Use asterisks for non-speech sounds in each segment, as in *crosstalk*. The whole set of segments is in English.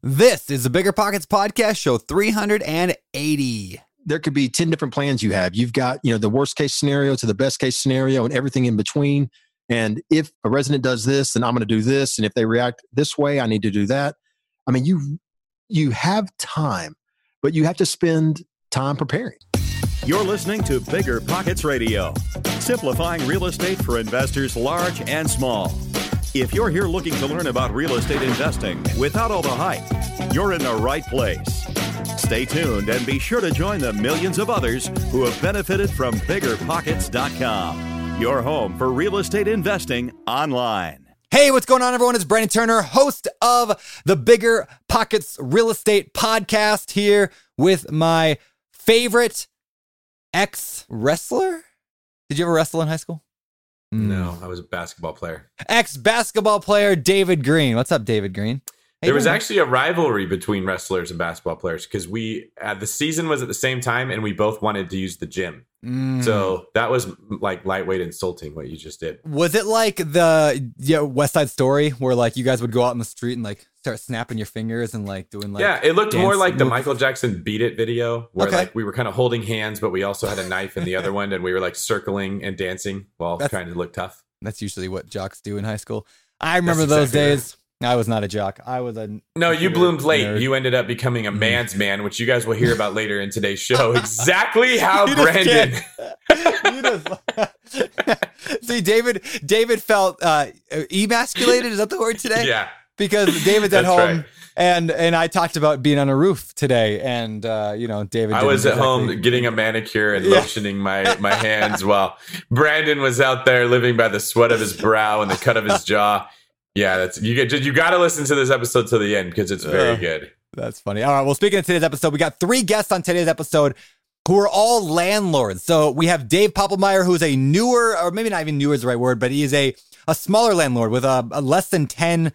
This is the Bigger Pockets Podcast, show 380. There could be 10 different plans you have. You've got, you know, the worst case scenario to the best case scenario and everything in between. And if a resident does this, then I'm going to do this. And if they react this way, I need to do that. I mean, you you have time, but you have to spend time preparing. You're listening to Bigger Pockets Radio, simplifying real estate for investors large and small. If you're here looking to learn about real estate investing without all the hype, you're in the right place. Stay tuned and be sure to join the millions of others who have benefited from biggerpockets.com, your home for real estate investing online. Hey, what's going on, everyone? It's Brandon Turner, host of the Bigger Pockets Real Estate Podcast, here with my favorite ex wrestler. Did you ever wrestle in high school? No, mm. I was a basketball player. Ex basketball player David Greene. What's up, David Greene? There was doing? actually a rivalry between wrestlers and basketball players because we uh, the season was at the same time and we both wanted to use the gym. Mm. So that was like lightweight insulting what you just did. Was it like the yeah, West Side Story where like you guys would go out in the street and like start snapping your fingers and like doing like yeah, it looked more like the? Michael Jackson "Beat It" video where Okay. like we were kind of holding hands, but we also had a knife in the other one, and we were like circling and dancing while That's- trying to look tough. That's usually what jocks do in high school. I remember That's those exactly right. I was not a jock. I was a No, you bloomed late. Nerd. You ended up becoming a man's *laughs* man, which you guys will hear about later in today's show. *laughs* Exactly how Brandon. *laughs* Just- See, David. David felt uh, emasculated. Is that the word today? Yeah, Because David's at home, right. and and I talked about being on a roof today, and uh, you know, David. I was at exactly- home getting a manicure and Yeah. lotioning my my hands while Brandon was out there living by the sweat of his brow and the cut of his jaw. Yeah, that's you get you got to listen to this episode to the end because it's very Uh, good. That's funny. All right. Well, speaking of today's episode, we got three guests on today's episode who are all landlords. So we have Dave Poppelmeyer, who's a newer, or maybe not even newer is the right word, but he is a, a smaller landlord with a, a less than 10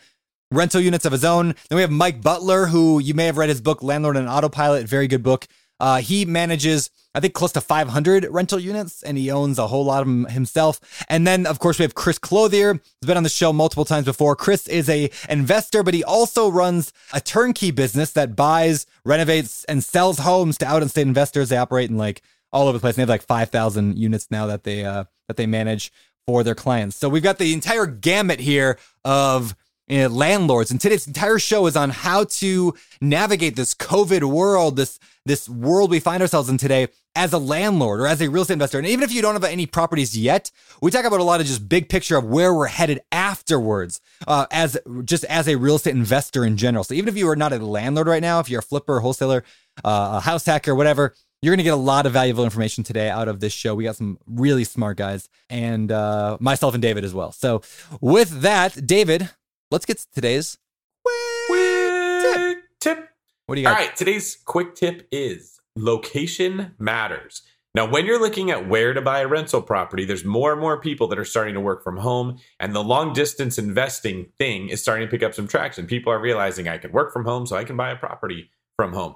rental units of his own. Then we have Mike Butler, who you may have read his book, Landlord on Autopilot. Very good book. Uh, he manages, I think, close to 500 rental units, and he owns a whole lot of them himself. And then, of course, we have Chris Clothier. He's been on the show multiple times before. Chris is a investor, but he also runs a turnkey business that buys, renovates, and sells homes to out-of-state investors. They operate in like all over the place. They have like 5,000 units now that they uh, that they manage for their clients. So we've got the entire gamut here of uh, landlords, and today's entire show is on how to navigate this COVID world, this this world we find ourselves in today as a landlord or as a real estate investor. And even if you don't have any properties yet, we talk about a lot of just big picture of where we're headed afterwards, uh, as just as a real estate investor in general. So even if you are not a landlord right now, if you're a flipper, wholesaler, uh, a house hacker, whatever, you're going to get a lot of valuable information today out of this show. We got some really smart guys and uh, myself and David as well. So with that, David, let's get to today's Quick tip. What do you got? All right, today's quick tip is location matters. Now, when you're looking at where to buy a rental property, there's more and more people that are starting to work from home, and the long distance investing thing is starting to pick up some traction. People are realizing I can work from home, so I can buy a property from home.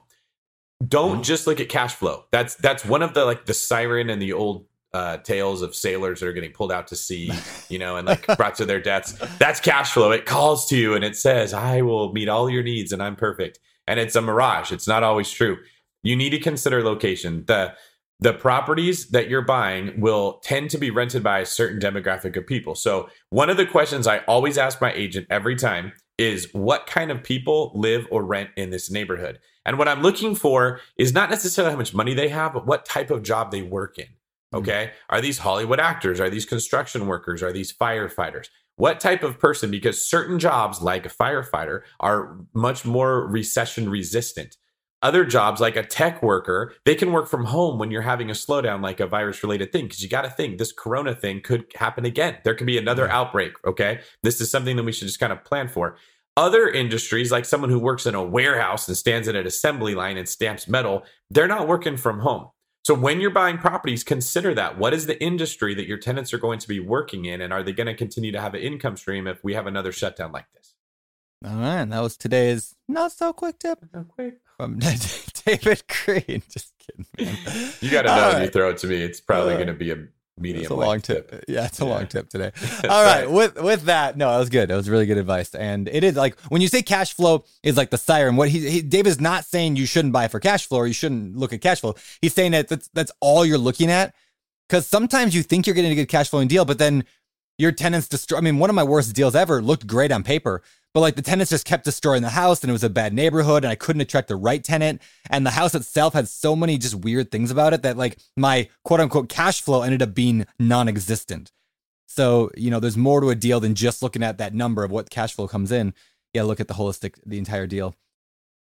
Don't mm-hmm. just look at cash flow. That's that's one of the like the siren and the old uh, tales of sailors that are getting pulled out to sea, *laughs* you know, and like brought to their deaths. That's cash flow. It calls to you and it says, "I will meet all your needs and I'm perfect." And it's a mirage. It's not always true. You need to consider location. the The properties that you're buying will tend to be rented by a certain demographic of people. So one of the questions I always ask my agent every time is, "What kind of people live or rent in this neighborhood?" And what I'm looking for is not necessarily how much money they have, but what type of job they work in. Mm-hmm. Okay. Are these Hollywood actors? Are these construction workers? Are these firefighters? What type of person? Because certain jobs, like a firefighter, are much more recession resistant. Other jobs, like a tech worker, they can work from home when you're having a slowdown, like a virus related thing. Because you got to think this corona thing could happen again. There could be another outbreak. Okay. This is something that we should just kind of plan for. Other industries, like someone who works in a warehouse and stands at an assembly line and stamps metal, they're not working from home. So when you're buying properties, consider that. What is the industry that your tenants are going to be working in? And are they going to continue to have an income stream if we have another shutdown like this? All right, and that was today's not so quick tip from *laughs* David Greene. Just kidding, man. You got to know All when you throw it to me. It's probably Uh, going to be a medium. It's a long tip. Yeah, it's a yeah. long tip today. *laughs* All right. right. With with that, no, that was good. That was really good advice. And it is like when you say cash flow is like the siren. What he, he Dave is not saying you shouldn't buy for cash flow or you shouldn't look at cash flow. He's saying that that's that's all you're looking at. Because sometimes you think you're getting a good cash flowing deal, but then your tenants destroy. I mean, one of my worst deals ever looked great on paper, but like the tenants just kept destroying the house and it was a bad neighborhood and I couldn't attract the right tenant. And the house itself had so many just weird things about it that like my quote unquote cash flow ended up being non existent. So, you know, there's more to a deal than just looking at that number of what cash flow comes in. Yeah, look at the holistic, the entire deal.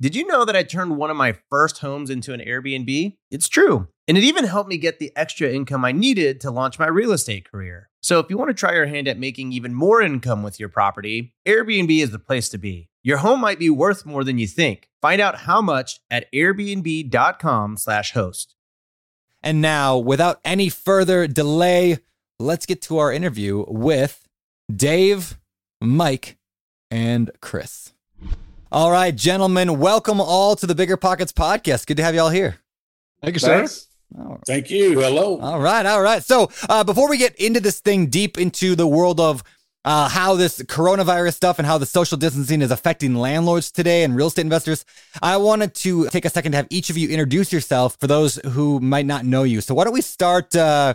Did you know that I turned one of my first homes into an Airbnb? It's true. And it even helped me get the extra income I needed to launch my real estate career. So if you want to try your hand at making even more income with your property, Airbnb is the place to be. Your home might be worth more than you think. Find out how much at airbnb.com/host. And now, without any further delay, let's get to our interview with Dave, Mike, and Chris. All right, gentlemen, welcome all to the Bigger Pockets podcast. Good to have you all here. Thank you, sir. Right. Thank you. Hello. All right. All right. So, uh, before we get into this thing deep into the world of uh, how this coronavirus stuff and how the social distancing is affecting landlords today and real estate investors, I wanted to take a second to have each of you introduce yourself for those who might not know you. So, why don't we start? Uh,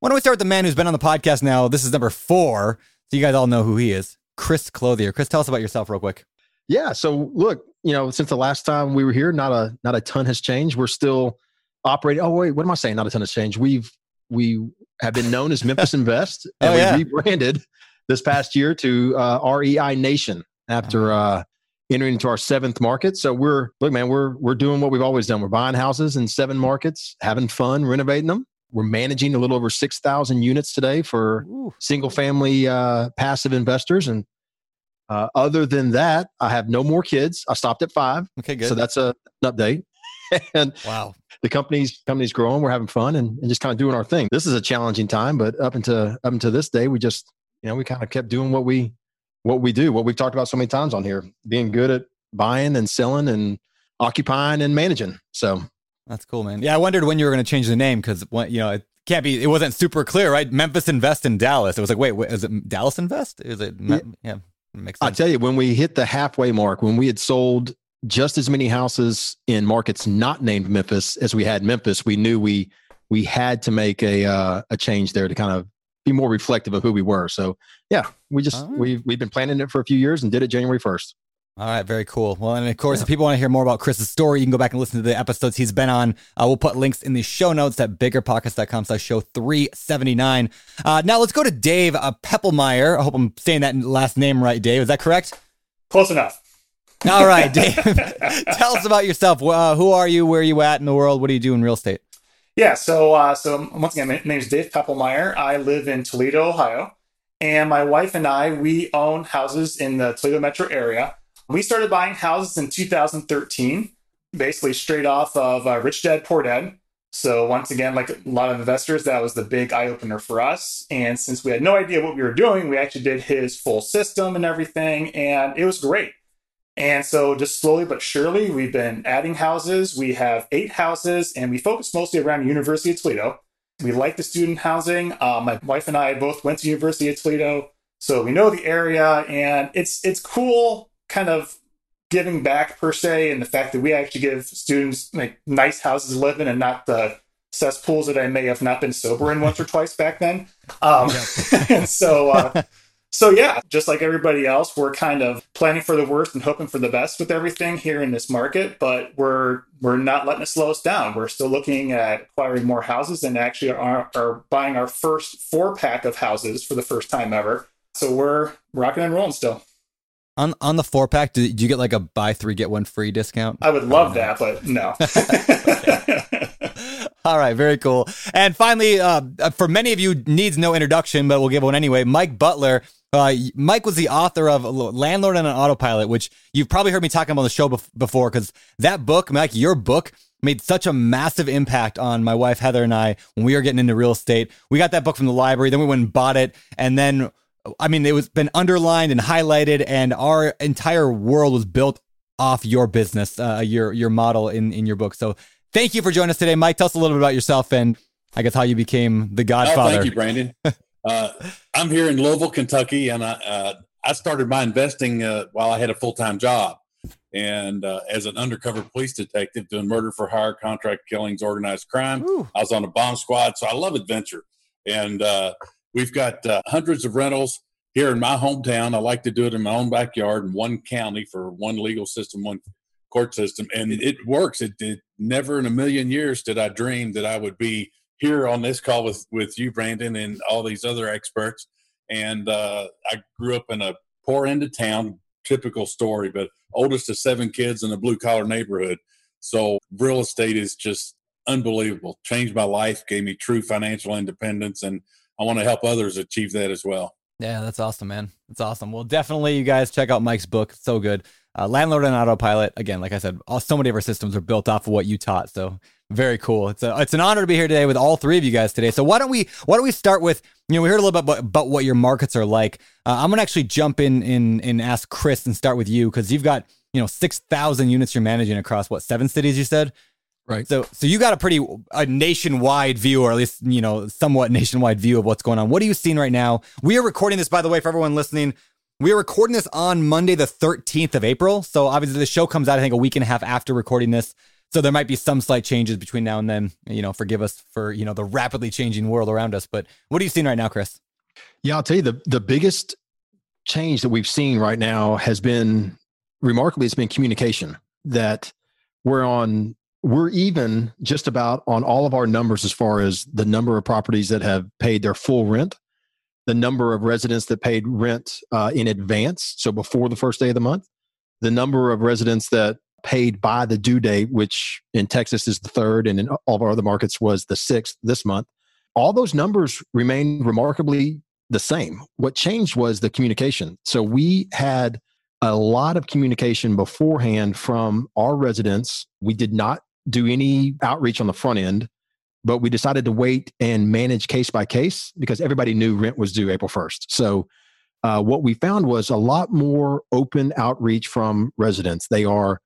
why don't we start with the man who's been on the podcast now? This is number four, so you guys all know who he is. Chris Clothier. Chris, tell us about yourself real quick. Yeah. So look, you know, since the last time we were here, not a not a ton has changed. We're still operating. Oh wait, what am I saying? Not a ton has changed. We've we have been known as Memphis *laughs* Invest, and oh, yeah. we rebranded this past year to uh, REI Nation after uh-huh. uh, entering into our seventh market. So we're look, man, we're we're doing what we've always done. We're buying houses in seven markets, having fun, renovating them. We're managing a little over 6,000 units today for single family uh, passive investors. And uh, other than that, I have no more kids. I stopped at five. Okay, good. So that's a, an update. *laughs* and wow, the company's company's growing. We're having fun and, and just kind of doing our thing. This is a challenging time, but up until up until this day, we just you know we kind of kept doing what we what we do, what we've talked about so many times on here, being good at buying and selling and occupying and managing. So that's cool, man. Yeah, I wondered when you were going to change the name because you know it can't be. It wasn't super clear, right? Memphis Invest in Dallas. It was like, wait, wait is it Dallas Invest? Is it? Yeah, yeah makes sense. I tell you, when we hit the halfway mark, when we had sold just as many houses in markets not named Memphis as we had Memphis, we knew we we had to make a uh, a change there to kind of be more reflective of who we were. So yeah, we just we we've been planning it for a few years and did it January first. All right, very cool. Well, and of course, yeah. if people want to hear more about Chris's story, you can go back and listen to the episodes he's been on. Uh, we'll put links in the show notes at biggerpockets.com slash show 379. Uh, now let's go to Dave uh, Peppelmeyer. I hope I'm saying that last name right, Dave. Is that correct? Close enough. All right, *laughs* Dave. *laughs* Tell us about yourself. Uh, who are you? Where are you at in the world? What do you do in real estate? Yeah, so uh, so once again, my name is Dave Peppelmeyer. I live in Toledo, Ohio, and my wife and I we own houses in the Toledo metro area. We started buying houses in 2013, basically straight off of uh, Rich Dad Poor Dad. So once again, like a lot of investors, that was the big eye opener for us. And since we had no idea what we were doing, we actually did his full system and everything, and it was great. And so just slowly but surely, we've been adding houses. We have eight houses, and we focus mostly around University of Toledo. We like the student housing. Uh, my wife and I both went to University of Toledo, so we know the area, and it's it's cool kind of giving back per se, and the fact that we actually give students like nice houses to live in and not the cesspools that I may have not been sober in once or twice back then. Um, *laughs* and so, uh, so yeah, just like everybody else, we're kind of planning for the worst and hoping for the best with everything here in this market, but we're we're not letting it slow us down. We're still looking at acquiring more houses and actually are, are buying our first four pack of houses for the first time ever. So we're rocking and rolling still. On on the four pack, do, do you get like a buy three get one free discount? I would love that, but no. *laughs* All right, very cool. And finally, uh, for many of you, needs no introduction, but we'll give one anyway. Mike Butler. Uh, Mike was the author of Landlord and an Autopilot, which you've probably heard me talking about on the show before, because that book, Mike, your book, made such a massive impact on my wife Heather and I when we were getting into real estate. We got that book from the library, then we went and bought it, and then I mean, it was been underlined and highlighted, and our entire world was built off your business, uh, your your model in in your book. So, thank you for joining us today, Mike. Tell us a little bit about yourself and I guess how you became the Godfather. Oh, thank you, Brandon. *laughs* uh, I'm here in Louisville, Kentucky, and I uh, I started my investing uh, while I had a full time job, and uh, as an undercover police detective doing murder for hire, contract killings, organized crime. Ooh. I was on a bomb squad, so I love adventure, and uh, We've got uh, hundreds of rentals here in my hometown. I like to do it in my own backyard in one county for one legal system, one court system, and it, works. It never in a million years did I dream that I would be here on this call with with you, Brandon, and all these other experts. And uh, I grew up in a poor end of town, typical story, but oldest of seven kids in a blue collar neighborhood. So real estate is just unbelievable. Changed my life, gave me true financial independence, and I want to help others achieve that as well. Yeah, that's awesome, man. That's awesome. Well, definitely, you guys check out Mike's book. so good. Uh, Landlord on Autopilot. Again, like I said, all, so many of our systems are built off of what you taught. So very cool. It's a, it's an honor to be here today with all three of you guys today. So why don't we why don't we start with you know we heard a little bit about, about what your markets are like. Uh, I'm gonna actually jump in in and ask Chris and start with you because you've got you know six thousand units you're managing across what seven cities you said. Right. So so you got a pretty a nationwide view, or at least you know somewhat nationwide view of what's going on. What are you seeing right now? We are recording this, by the way, for everyone listening. We are recording this on Monday, the 13th of April. So obviously the show comes out, I think, a week and a half after recording this. So there might be some slight changes between now and then. You know, forgive us for you know the rapidly changing world around us. But what are you seeing right now, Chris? Yeah, I'll tell you the the biggest change that we've seen right now has been remarkably it's been communication that we're on we're even just about on all of our numbers as far as the number of properties that have paid their full rent, the number of residents that paid rent uh, in advance, so before the first day of the month, the number of residents that paid by the due date, which in Texas is the third, and in all of our other markets was the sixth this month. All those numbers remain remarkably the same. What changed was the communication. So we had a lot of communication beforehand from our residents. We did not do any outreach on the front end, but we decided to wait and manage case by case because everybody knew rent was due April 1st. So uh, what we found was a lot more open outreach from residents. They are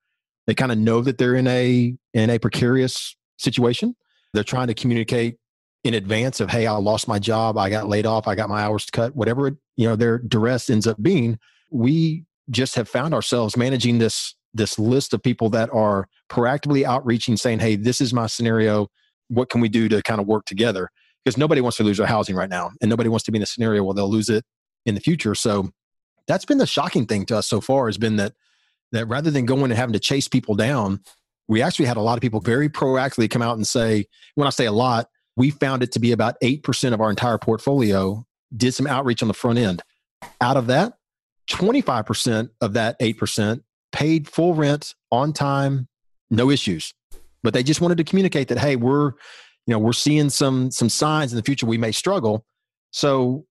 they kind of know that they're in a in a precarious situation. They're trying to communicate in advance of hey, I lost my job, I got laid off, I got my hours cut, whatever it, you know their duress ends up being. We just have found ourselves managing this this list of people that are proactively outreaching saying hey this is my scenario. What can we do to kind of work together? Because nobody wants to lose their housing right now and nobody wants to be in a scenario where they'll lose it in the future. So that's been the shocking thing to us so far has been that that rather than going and having to chase people down, we actually had a lot of people very proactively come out and say, when I say a lot, we found it to be about 8% of our entire portfolio did some outreach on the front end. Out of that, 25% of that 8% paid full rent on time, no issues. But they just wanted to communicate that, hey, we're, you know, we're seeing some some signs in the future we may struggle. So,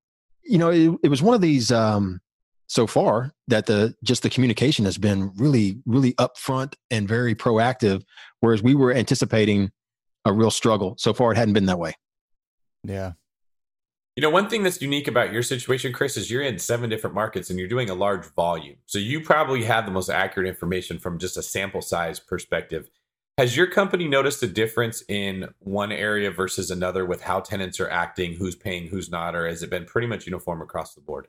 you know, it, it was one of these um, so far that the just the communication has been really, really upfront and very proactive, whereas we were anticipating a real struggle. So far, it hadn't been that way. Yeah. You know, one thing that's unique about your situation, Chris, is you're in seven different markets and you're doing a large volume. So you probably have the most accurate information from just a sample size perspective. Has your company noticed a difference in one area versus another with how tenants are acting, who's paying, who's not, or has it been pretty much uniform across the board?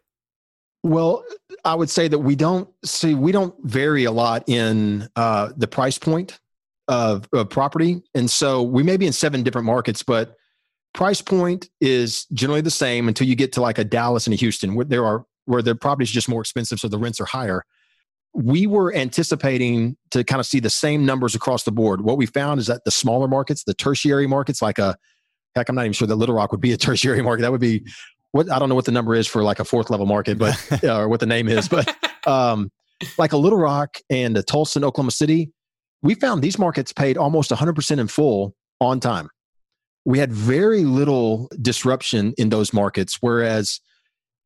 Well, I would say that we don't see we don't vary a lot in uh, the price point of, of property, and so we may be in seven different markets, but price point is generally the same until you get to like a Dallas and a Houston, where there are where the property is just more expensive, so the rents are higher. We were anticipating to kind of see the same numbers across the board. What we found is that the smaller markets, the tertiary markets, like a heck, I'm not even sure that Little Rock would be a *laughs* tertiary market. That would be what I don't know what the number is for like a fourth level market, but *laughs* or what the name is, but um, like a Little Rock and a Tulsa and Oklahoma City, we found these markets paid almost 100% in full on time we had very little disruption in those markets whereas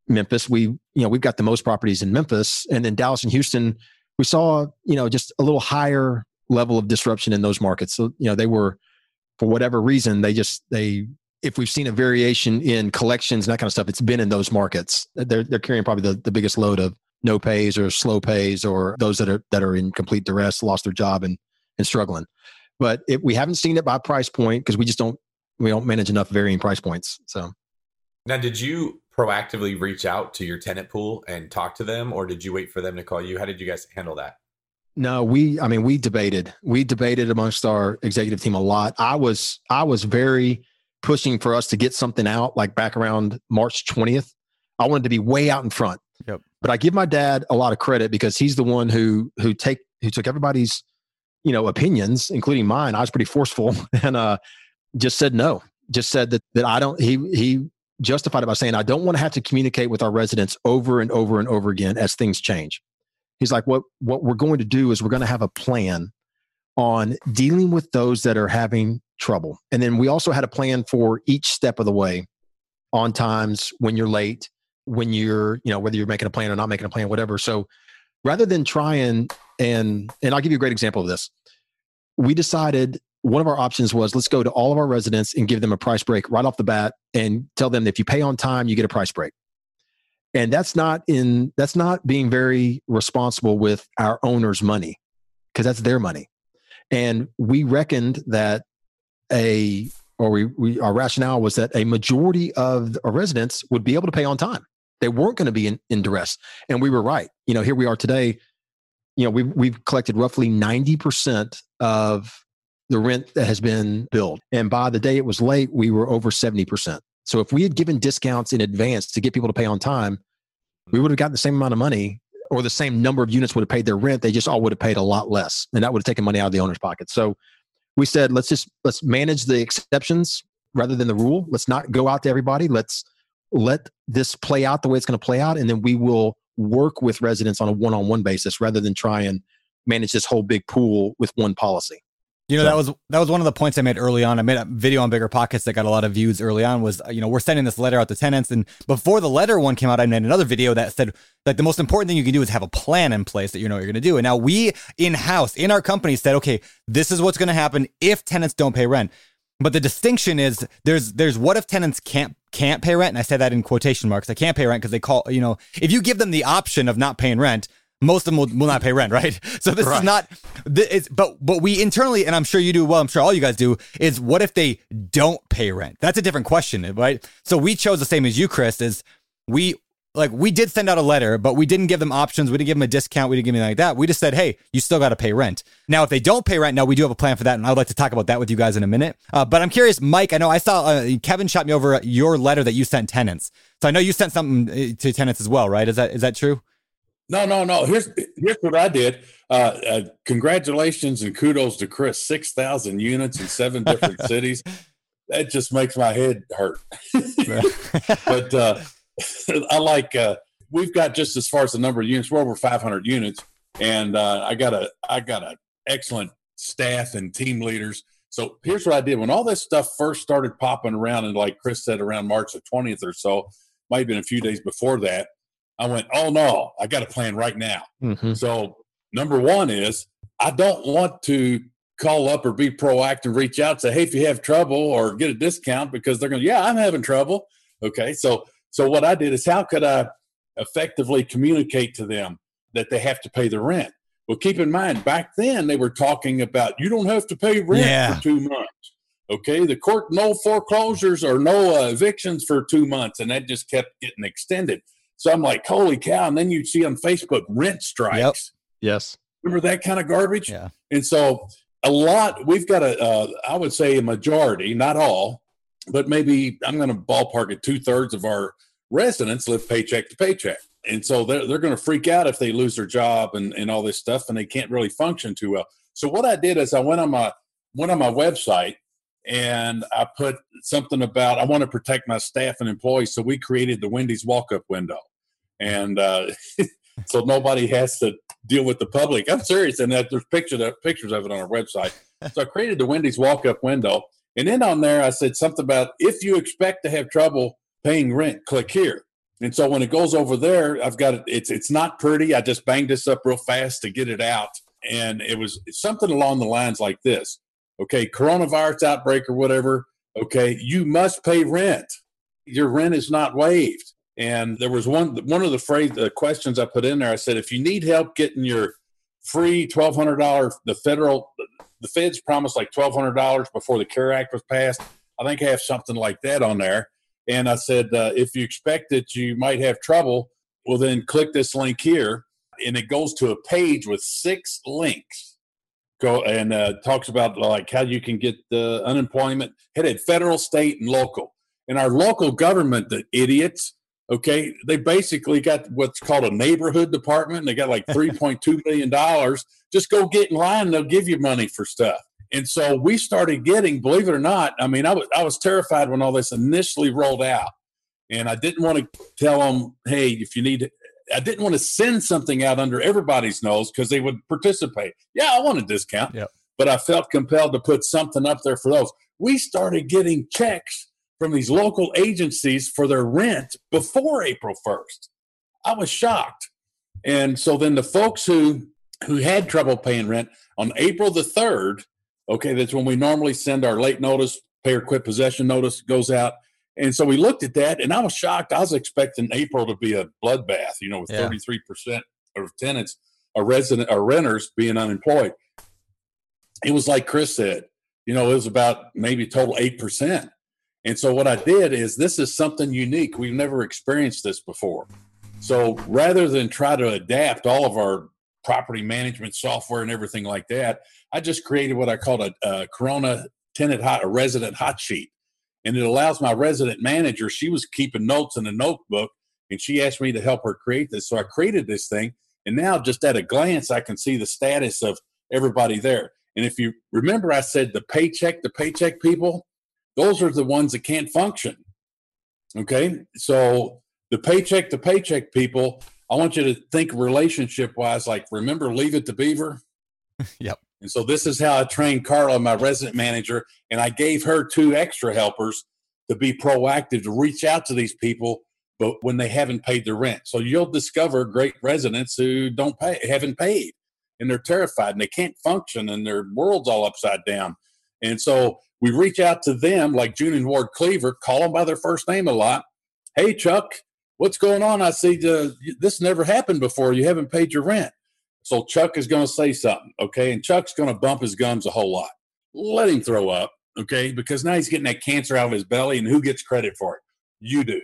memphis we you know we've got the most properties in memphis. And then dallas and houston we saw you know just a little higher level of disruption in those markets. So you know they were for whatever reason they just they if we've seen a variation in collections and that kind of stuff it's been in those markets. They're they're carrying probably the, the biggest load of no pays or slow pays or those that are that are in complete duress lost their job and and struggling. But if we haven't seen it by price point because we just don't we don't manage enough varying price points. So now, did you proactively reach out to your tenant pool and talk to them, or did you wait for them to call you? How did you guys handle that? No, we. I mean, we debated. We debated amongst our executive team a lot. I was. I was very pushing for us to get something out like back around March twentieth. I wanted to be way out in front. Yep. But I give my dad a lot of credit because he's the one who who take who took everybody's you know opinions, including mine. I was pretty forceful, *laughs* and uh, just said no. Just said that that I don't. He he justified it by saying I don't want to have to communicate with our residents over and over and over again as things change. He's like, what what we're going to do is we're going to have a plan on dealing with those that are having trouble, and then we also had a plan for each step of the way, on times when you're late, when you're you know whether you're making a plan or not making a plan, whatever. So rather than try and and and I'll give you a great example of this. We decided one of our options was let's go to all of our residents and give them a price break right off the bat and tell them if you pay on time you get a price break. And that's not in that's not being very responsible with our owners money because that's their money. And we reckoned that a or we, we our rationale was that a majority of our residents would be able to pay on time. They weren't going to be in, in duress. And we were right. You know here we are today. You know we, we've collected roughly 90% of the rent that has been billed. And by the day it was late, we were over 70%. So if we had given discounts in advance to get people to pay on time, we would have gotten the same amount of money or the same number of units would have paid their rent. They just all would have paid a lot less. And that would have taken money out of the owner's pocket. So we said, let's just let's manage the exceptions rather than the rule. Let's not go out to everybody. Let's let this play out the way it's going to play out. And then we will work with residents on a one-on-one basis rather than try and manage this whole big pool with one policy. You know, so. that was that was one of the points I made early on. I made a video on bigger pockets that got a lot of views early on was, you know, we're sending this letter out to tenants. And before the letter one came out, I made another video that said like the most important thing you can do is have a plan in place that you know what you're gonna do. And now we in-house in our company said, okay, this is what's gonna happen if tenants don't pay rent. But the distinction is there's there's what if tenants can't can't pay rent, and I say that in quotation marks. They can't pay rent because they call you know if you give them the option of not paying rent, most of them will, will not pay rent, *laughs* right? So this right. is not, it's, but but we internally, and I'm sure you do well. I'm sure all you guys do. Is what if they don't pay rent? That's a different question, right? So we chose the same as you, Chris. Is we like we did send out a letter, but we didn't give them options. We didn't give them a discount. We didn't give anything like that. We just said, hey, you still got to pay rent. Now, if they don't pay rent, now we do have a plan for that, and I'd like to talk about that with you guys in a minute. Uh, but I'm curious, Mike. I know I saw uh, Kevin shot me over your letter that you sent tenants. So I know you sent something uh, to tenants as well, right? Is that is that true? No, no, no. Here's here's what I did. Uh, uh, congratulations and kudos to Chris. Six thousand units in seven different *laughs* cities. That just makes my head hurt. *laughs* but uh, *laughs* I like. Uh, we've got just as far as the number of units, we're over five hundred units, and uh, I got a I got an excellent staff and team leaders. So here's what I did when all this stuff first started popping around, and like Chris said, around March the twentieth or so, might have been a few days before that. I went, oh no, I got a plan right now. Mhm. So number one is I don't want to call up or be proactive, reach out, say, hey, if you have trouble or get a discount because they're going, yeah, I'm having trouble. Okay, so so what I did is how could I effectively communicate to them that they have to pay the rent? Well, keep in mind, back then they were talking about you don't have to pay rent Yeah. for two months. Okay, the court no foreclosures or no uh, evictions for two months, and that just kept getting extended. So I'm like, holy cow! And then you see on Facebook rent strikes. Yes. Remember that kind of garbage? Yeah. And so a lot, we've got a, uh, I would say a majority, not all, but maybe I'm going to ballpark it two thirds of our residents live paycheck to paycheck. And so they're, they're going to freak out if they lose their job and, and all this stuff and they can't really function too well. So what I did is I went on my, went on my website and I put something about, I want to protect my staff and employees. So we created the Wendy's walk up window. And, uh, *laughs* so nobody has to deal with the public. I'm serious, and that there's pictures of, pictures of it on our website. So I created the Wendy's walk-up window, and then on there I said something about if you expect to have trouble paying rent, click here. And so when it goes over there, I've got it. It's it's not pretty. I just banged this up real fast to get it out, and it was something along the lines like this. Okay, coronavirus outbreak or whatever. Okay, you must pay rent. Your rent is not waived. And there was one one of the phrase questions I put in there. I said, if you need help getting your free twelve hundred dollar, the federal, the feds promised like twelve hundred dollars before the CARE Act was passed. I think I have something like that on there. And I said, uh, if you expect that you might have trouble, well then click this link here, and it goes to a page with six links. Go and uh, talks about like how you can get the unemployment headed federal, state, and local. And our local government, the idiots, okay? They basically got what's called a neighborhood department. And they got like *laughs* 3.2 million dollars. Just go get in line. They'll give you money for stuff. And so we started getting believe it or not i mean i was i was terrified when all this initially rolled out. And i didn't want to tell them hey if you need i didn't want to send something out under everybody's nose because they would participate. Yeah i want a discount. Yep. but i felt compelled to put something up there for those. We started getting checks from these local agencies for their rent before April 1st. I was shocked. And so then the folks who who had trouble paying rent on April the 3rd, okay, that's when we normally send our late notice, pay or quit possession notice goes out. And so we looked at that and I was shocked. I was expecting April to be a bloodbath, you know, with Yeah. 33% of tenants or resident or renters being unemployed. It was like Chris said, you know, it was about maybe total 8%. And so what I did is this is something unique. We've never experienced this before. So rather than try to adapt all of our property management software and everything like that, I just created what I called a, a Corona tenant hot, a resident hot sheet. And it allows my resident manager, she was keeping notes in a notebook and she asked me to help her create this. So I created this thing. And now just at a glance, I can see the status of everybody there. And if you remember, I said the paycheck, the paycheck people, those are the ones that can't function. Okay. So the paycheck to paycheck people, I want you to think relationship wise, like remember Leave It to Beaver? *laughs* Yep. And so this is how I trained Carla, my resident manager, and I gave her two extra helpers to be proactive, to reach out to these people, but when they haven't paid their rent. So you'll discover great residents who don't pay, haven't paid, and they're terrified and they can't function and their world's all upside down. And so we reach out to them like June and Ward Cleaver, call them by their first name a lot. Hey, Chuck, what's going on? I see the, this never happened before. You haven't paid your rent. So Chuck is going to say something, okay? And Chuck's going to bump his gums a whole lot. Let him throw up, okay? Because now he's getting that cancer out of his belly, and who gets credit for it? You do,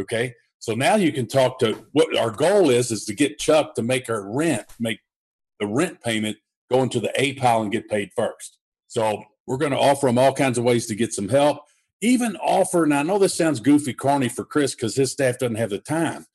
okay? So now you can talk to what our goal is is to get Chuck to make our rent, make the rent payment go into the A pile and get paid first. So we're going to offer them all kinds of ways to get some help. Even offer, and I know this sounds goofy, corny for Chris because his staff doesn't have the time,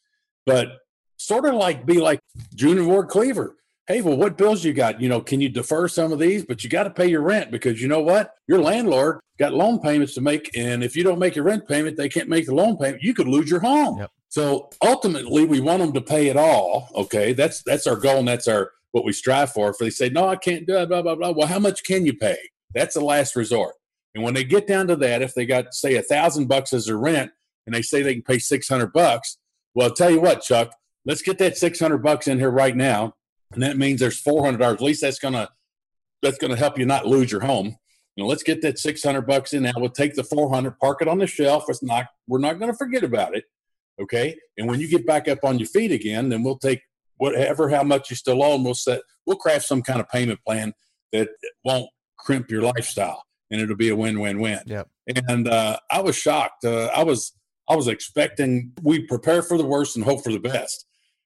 but sort of like be like Junior Ward Cleaver. Hey, well, what bills you got? You know, can you defer some of these? But you got to pay your rent because you know what? Your landlord got loan payments to make. And if you don't make your rent payment, they can't make the loan payment. You could lose your home. Yep. So ultimately, we want them to pay it all. Okay. That's that's our goal and that's our what we strive for. If they say, no, I can't do it, blah, blah, blah. Well, how much can you pay? That's the last resort. And when they get down to that, if they got, say, a thousand bucks as a rent and they say they can pay 600 bucks, well, I'll tell you what, Chuck, let's get that 600 bucks in here right now. And that means there's $400. At least that's to, that's to help you not lose your home. You know, let's get that 600 bucks in now. We'll take the 400, park it on the shelf. It's not, we're not to forget about it. Okay. And when you get back up on your feet again, then we'll take whatever, how much you still owe, and we'll set, we'll craft some kind of payment plan that won't crimp your lifestyle and it'll be a win-win-win. Yep. And uh, I was shocked. Uh, I was I was expecting we prepare for the worst and hope for the best.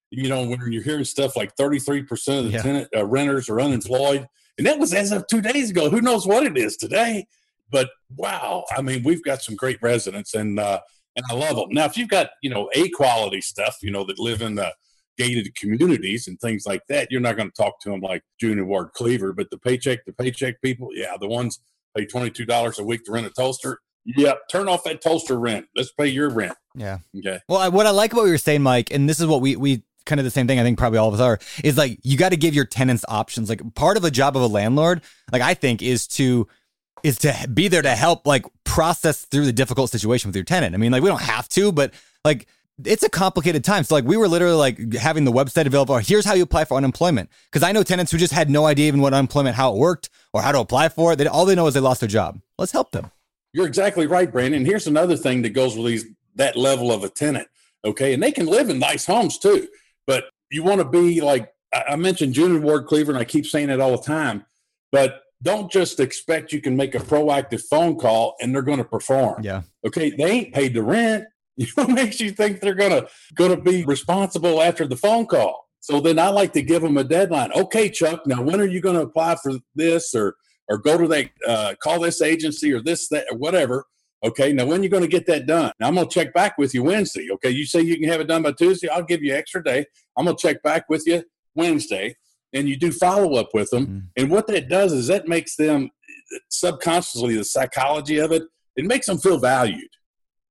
You know, when you're hearing stuff like 33 percent of the Yeah. tenant uh, renters are unemployed, and that was as of two days ago. Who knows what it is today? But wow, I mean, we've got some great residents, and uh, and I love them. Now, if you've got you know a quality stuff, you know that live in the gated communities and things like that, you're not going to talk to them like Junior Ward Cleaver. But the paycheck to paycheck people, yeah, the ones pay twenty two dollars a week to rent a toaster. Yep, turn off that toaster rent. Let's pay your rent. Yeah. Okay. Well, I, what I like about what you were saying, Mike, and this is what we we kind of the same thing. I think probably all of us are is like you got to give your tenants options. Like part of the job of a landlord, like I think, is to is to be there to help like process through the difficult situation with your tenant. I mean, like we don't have to, but like it's a complicated time. So like we were literally like having the website available. Oh, here's how you apply for unemployment. Because I know tenants who just had no idea even what unemployment, how it worked, or how to apply for it. They, all they know is they lost their job. Let's help them. You're exactly right, Brandon. Here's another thing that goes with these that level of a tenant. Okay, and they can live in nice homes too, but you want to be like I I mentioned Junior Ward Cleaver, and I keep saying it all the time. But don't just expect you can make a proactive phone call and they're going to perform. Yeah. Okay, they ain't paid the rent. *laughs* What makes you think they're gonna gonna be responsible after the phone call? So then I like to give them a deadline. Okay, Chuck. Now when are you going to apply for this or or go to that uh, call this agency or this that or whatever? Okay. Now when are you going to get that done? Now I'm going to check back with you Wednesday. Okay. You say you can have it done by Tuesday. I'll give you extra day. I'm going to check back with you Wednesday, and you do follow up with them. Mhm. And what that does is that makes them subconsciously the psychology of it. It makes them feel valued,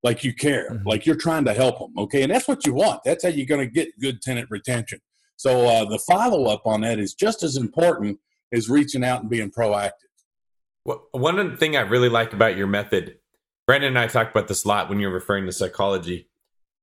like you care, Mhm. like you're trying to help them. Okay, and that's what you want. That's how you're going to get good tenant retention. So uh, the follow up on that is just as important as reaching out and being proactive. Well, one thing I really like about your method, Brandon and I talked about this a lot when you're referring to psychology.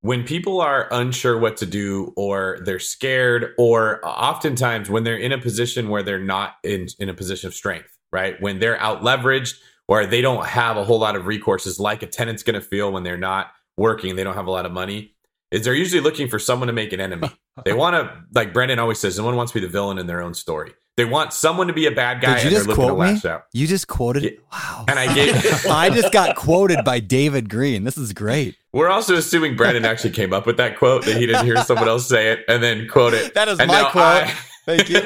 When people are unsure what to do, or they're scared, or oftentimes when they're in a position where they're not in, in a position of strength, right? When they're out leveraged or they don't have a whole lot of recourses, like a tenant's going to feel when they're not working, they don't have a lot of money, is they're usually looking for someone to make an enemy. *laughs* they want to, like Brandon always says, someone wants to be the villain in their own story. They want someone to be a bad guy Did you and they're just looking to quote me? out. You just quoted. Yeah. Wow. And I gave. *laughs* *laughs* I just got quoted by David Greene. This is great. We're also assuming Brandon actually came up with that quote that he didn't hear someone else say it and then quote it. That is And my quote. I- Thank you.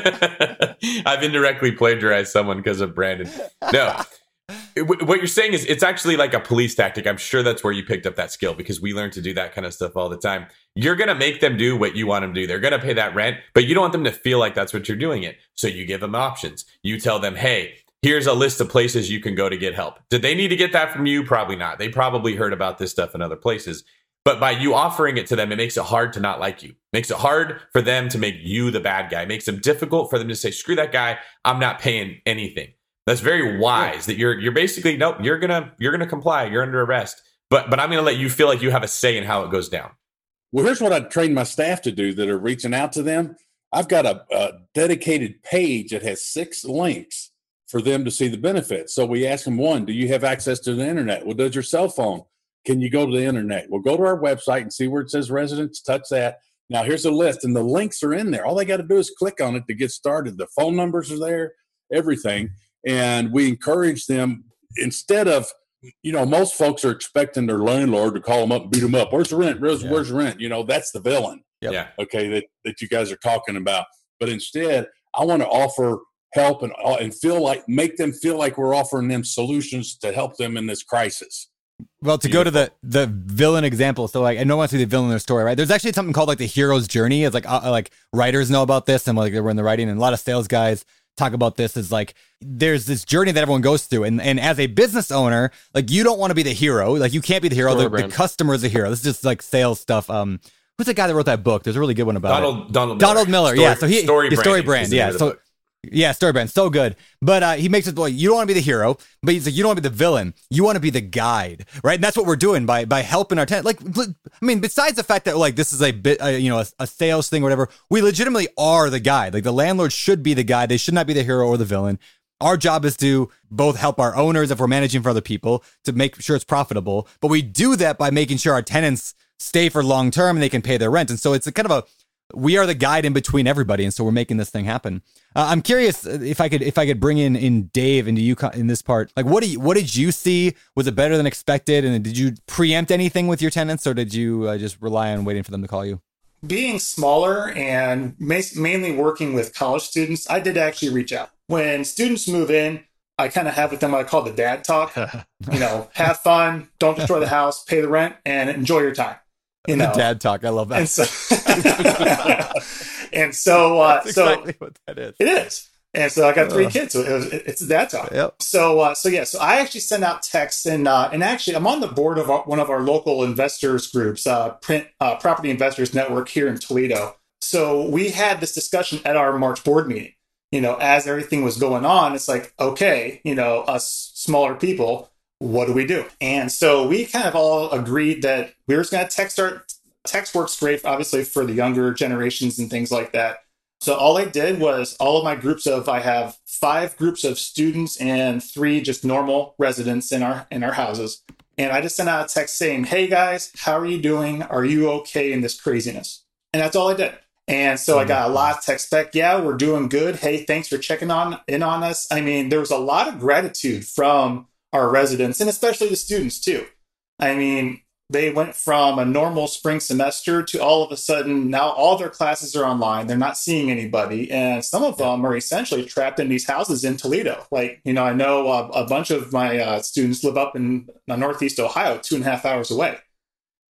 I've indirectly plagiarized someone because of Brandon. No. What you're saying is it's actually like a police tactic. I'm sure that's where you picked up that skill because we learn to do that kind of stuff all the time. You're going to make them do what you want them to do. They're going to pay that rent, but you don't want them to feel like that's what you're doing it. So you give them options. You tell them, hey, here's a list of places you can go to get help. Did they need to get that from you? Probably not. They probably heard about this stuff in other places. But by you offering it to them, it makes it hard to not like you. Makes it hard for them to make you the bad guy. Makes it difficult for them to say, "Screw that guy. I'm not paying anything." That's very wise. That you're you're basically nope. You're gonna you're gonna comply. You're under arrest. But but I'm gonna let you feel like you have a say in how it goes down. Well, here's what I trained my staff to do that are reaching out to them. I've got a, a dedicated page that has six links for them to see the benefits. So we ask them one, do you have access to the internet? Well, does your cell phone? Can you go to the internet? Well, go to our website and see where it says residents, touch that. Now here's a list, and the links are in there. All they got to do is click on it to get started. The phone numbers are there, everything. And we encourage them instead of you know, most folks are expecting their landlord to call them up and beat them up. Where's the rent? Where's, Yeah. where's the rent? You know, that's the villain. Yep. Yeah. Okay, that that you guys are talking about. But instead, I want to offer help and uh, and feel like make them feel like we're offering them solutions to help them in this crisis. Well, to go to the the villain example, so like I don't want to see the villain in their story, right? There's actually something called like the hero's journey. It's like uh, like writers know about this, and like they were in the writing, and a lot of sales guys talk about this. Is like there's this journey that everyone goes through, and and as a business owner, like you don't want to be the hero, like you can't be the hero. The, the customer is the hero. This is just like sales stuff. Um, who's the guy that wrote that book? There's a really good one about it. Donald Donald Donald Miller. Story- yeah. So he story his StoryBrand. Yeah. name of the So. Yeah, StoryBrand. So good. But uh, he makes it like you don't want to be the hero, but he's like you don't want to be the villain. You want to be the guide, right? And that's what we're doing by by helping our tenant. Like, I mean, besides the fact that like this is a bit, uh, you know, a, a sales thing or whatever, we legitimately are the guide. Like the landlord should be the guide. They should not be the hero or the villain. Our job is to both help our owners if we're managing for other people to make sure it's profitable, but we do that by making sure our tenants stay for long term and they can pay their rent. And so it's a kind of a we are the guide in between everybody, and so we're making this thing happen. Uh, I'm curious if I could if I could bring in in Dave into you in this part. Like, what do you, what did you see? Was it better than expected? And did you preempt anything with your tenants, or did you uh, just rely on waiting for them to call you? being smaller and ma- mainly working with college students, I did actually reach out. When students move in, I kind of have with them what I call the dad talk. *laughs* you know, have fun, don't destroy the house, pay the rent, and enjoy your time. You know, The dad talk. I love that. and so, *laughs* *laughs* and so, *laughs* uh, so exactly what that is. it is. And so I got three kids, so it was, it's dad talk. Yep. So, uh, so yeah, so I actually send out texts, and uh, and actually, I'm on the board of our, one of our local investors groups, uh, Print uh, Property Investors Network here in Toledo. So we had this discussion at our March board meeting. You know, as everything was going on, it's like, okay, you know, us smaller people, what do we do? And so we kind of all agreed that we were just going to text our text works great, obviously, for the younger generations and things like that. So all I did was all of my groups of I have five groups of students and three just normal residents in our in our houses. And I just sent out a text saying, "Hey guys, how are you doing? Are you okay in this craziness?" And that's all I did. And so I mm-hmm. got a lot of text back. Yeah, we're doing good. Hey, thanks for checking on in on us. I mean, there was a lot of gratitude from our residents and especially the students too. I mean, they went from a normal spring semester to all of a sudden now all their classes are online. They're not seeing anybody, and some of them are essentially trapped in these houses in Toledo. Like you know, I know uh, a bunch of my uh, students live up in uh, Northeast Ohio, two and a half hours away,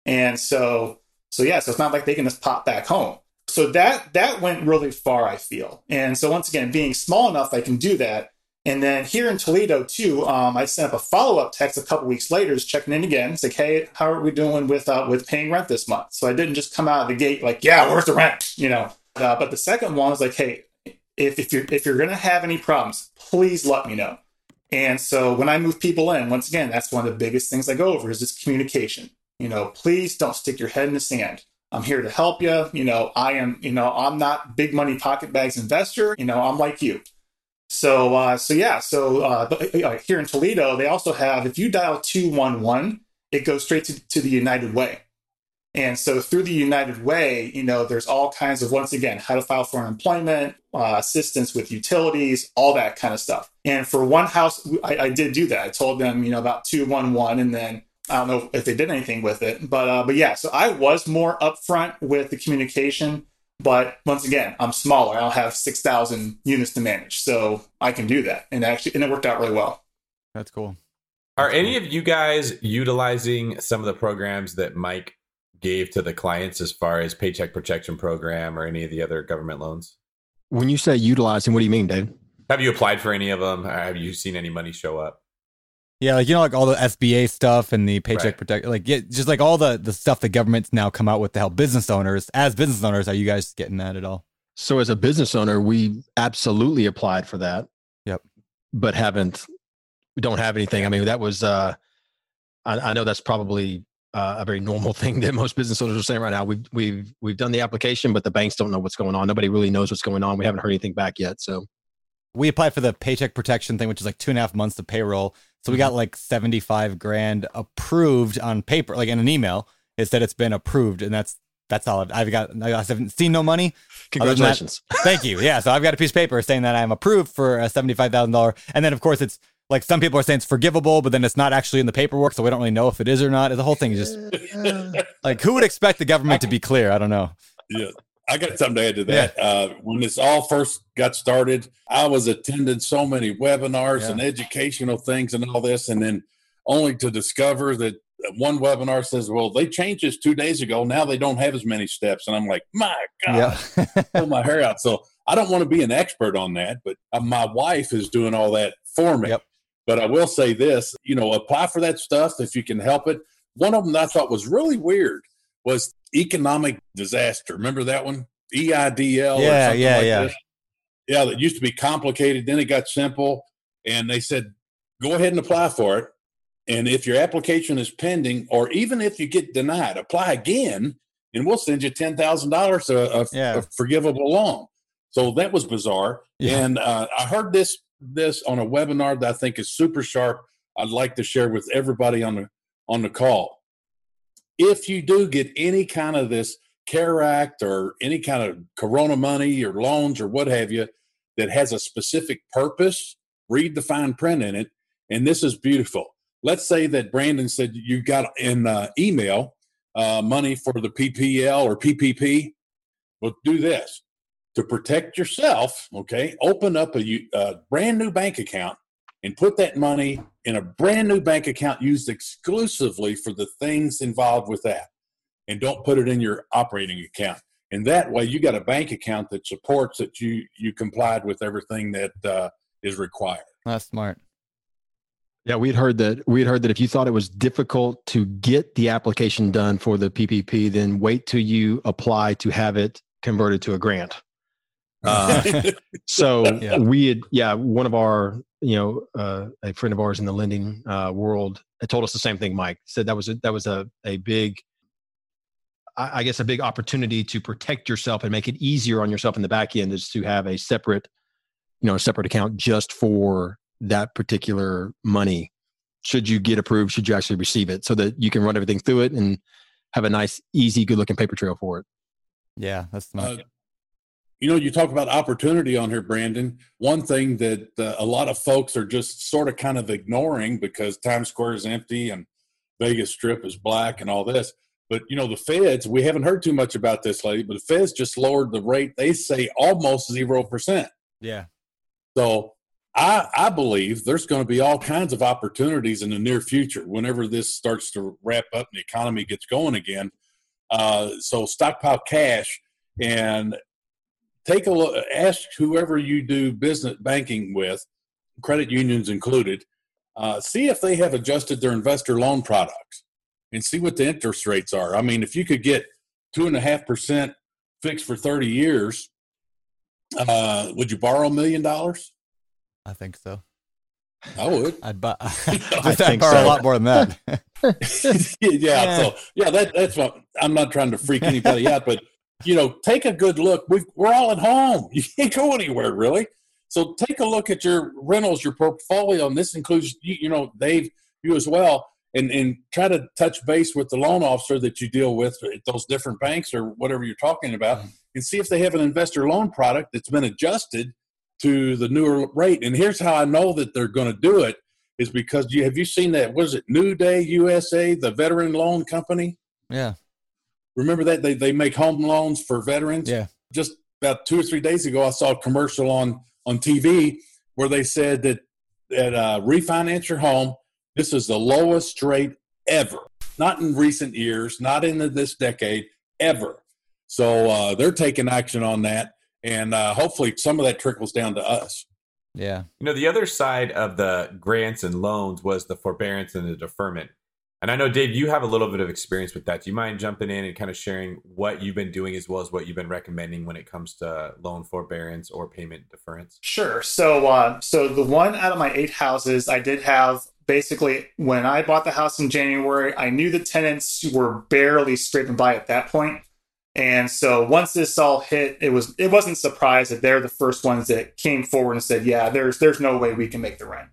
and so so yeah, so it's not like they can just pop back home. So that that went really far, I feel. And so once again, being small enough, I can do that. And then here in Toledo too, um, I sent up a follow up text a couple weeks later, just checking in again. It's like, hey, how are we doing with uh, with paying rent this month? So I didn't just come out of the gate like, yeah, where's the rent? You know. Uh, but the second one was like, hey, if if you're if you're gonna have any problems, please let me know. And so when I move people in, once again, that's one of the biggest things I go over is this communication. You know, please don't stick your head in the sand. I'm here to help you. You know, I am, you know, I'm not big money pocket bags investor. You know, I'm like you. So, uh, so yeah, so uh, but, uh, here in Toledo, they also have, if you dial 211, it goes straight to, to the United Way. And so through the United Way, you know, there's all kinds of, once again, how to file for unemployment, uh, assistance with utilities, all that kind of stuff. And for one house, I, I did do that. I told them, you know, about 211 and then I don't know if they did anything with it, but uh, but yeah. So I was more upfront with the communication, but once again, I'm smaller. I don't have six thousand units to manage, so I can do that, and actually, and it worked out really well. That's cool. Are any of you guys utilizing some of the programs that Mike gave to the clients as far as paycheck protection program or any of the other government loans? When you say utilizing, what do you mean, Dave? Have you applied for any of them? Have you seen any money show up? Yeah, like you know, like all the SBA stuff and the paycheck Right. protect, like yeah, just like all the the stuff the government's now come out with to help business owners. As business owners, are you guys getting that at all? So as a business owner, we absolutely applied for that. Yep. But haven't we don't have anything. I mean, that was uh I, I know that's probably uh, a very normal *laughs* thing that most business owners are saying right now. We've we've we've done the application, but the banks don't know what's going on. Nobody really knows what's going on. We haven't heard anything back yet. So We applied for the paycheck protection thing, which is like two and a half months of payroll. So we got mm-hmm. like seventy five grand approved on paper, like in an email. It said it's been approved, and that's that's all I've, I've got. I haven't seen no money. Other than that- congratulations. *laughs* Thank you. Yeah. So I've got a piece of paper saying that I'm approved for a $75,000. And then, of course, it's like some people are saying it's forgivable, but then it's not actually in the paperwork. So we don't really know if it is or not. The whole thing is just *laughs* like, who would expect the government to be clear? I don't know. Yeah. I got something to add to that. Uh, when this all first got started, I was attending so many webinars Yeah. and educational things and all this. And then only to discover that one webinar says, "Well, they changed this two days ago. Now they don't have as many steps." And I'm like, "My God, Yeah. *laughs* pull my hair out." So I don't want to be an expert on that, but uh, my wife is doing all that for me. Yep. But I will say this: you know, apply for that stuff if you can help it. One of them that I thought was really weird was economic disaster. Remember that one? E EIDL. or Yeah, something yeah, like yeah. this? Yeah, that used to be complicated. Then it got simple, and they said, "Go ahead and apply for it." And if your application is pending, or even if you get denied, apply again, and we'll send you ten thousand dollars a, Yeah. a forgivable loan. So that was bizarre. Yeah. And uh, I heard this this on a webinar that I think is super sharp. I'd like to share with everybody on the on the call. If you do get any kind of this CARE Act or any kind of Corona money or loans or what have you that has a specific purpose, read the fine print in it. And this is beautiful. Let's say that Brandon said you got in uh, email uh, money for the PPL or PPP. Well, do this to protect yourself. Okay, open up a, uh, brand new bank account and put that money in a brand new bank account used exclusively for the things involved with that, and don't put it in your operating account. And that way, you got a bank account that supports that you you complied with everything that uh, is required. That's smart. Yeah, we'd heard that we'd heard that if you thought it was difficult to get the application done for the PPP, then wait till you apply to have it converted to a grant. Uh, *laughs* so Yeah. we had, yeah, one of our, you know, uh, a friend of ours in the lending uh, world told us the same thing. Mike said that was a, that was a a big, I, I guess, a big opportunity to protect yourself and make it easier on yourself in the back end is to have a separate, you know, a separate account just for that particular money. Should you get approved? Should you actually receive it, so that you can run everything through it and have a nice, easy, good-looking paper trail for it. Yeah, that's smart. Uh, you know, you talk about opportunity on here, Brandon. One thing that uh, a lot of folks are just sort of kind of ignoring because Times Square is empty and Vegas Strip is black and all this. But you know, the feds, we haven't heard too much about this lately, but the feds just lowered the rate. They say almost zero percent. yeah. So I, I believe there's going to be all kinds of opportunities in the near future whenever this starts to wrap up and the economy gets going again. Uh, so stockpile cash and take a look. Ask whoever you do business banking with, credit unions included, uh, see if they have adjusted their investor loan products and see what the interest rates are. I mean, if you could get two and a half percent fixed for 30 years, uh, would you borrow a million dollars? I think so. I would. I'd buy. *laughs* *laughs* I I'd think borrow a lot more than that. yeah, *laughs* Yeah. so yeah, that that's what I'm not trying to freak anybody out, but you know, take a good look. we we're all at home. *laughs* You can't go anywhere really. So take a look at your rentals, your portfolio, and this includes you, you know, Dave, you as well, and and try to touch base with the loan officer that you deal with at those different banks or whatever you're talking about, mm-hmm. and see if they have an investor loan product that's been adjusted to the newer rate. And here's how I know that they're going to do it is because you have you seen that? was it? NewDay USA, the veteran loan company. yeah. Remember that they they make home loans for veterans. Yeah. Just about two or three days ago, I saw a commercial on on TV where they said that that uh, refinance your home. This is the lowest rate ever. Not in recent years, not in this decade, ever. So uh, they're taking action on that, and uh, hopefully some of that trickles down to us. Yeah. You know, the other side of the grants and loans was the forbearance and the deferment. And I know, Dave, you have a little bit of experience with that. Do you mind jumping in and kind of sharing what you've been doing as well as what you've been recommending when it comes to loan forbearance or payment deference? Sure. So, uh, so the one out of my eight houses, I did have basically when I bought the house in January, I knew the tenants were barely scraping by at that point. And so once this all hit, it was it wasn't a surprise that they're the first ones that came forward and said, "Yeah, there's there's no way we can make the rent."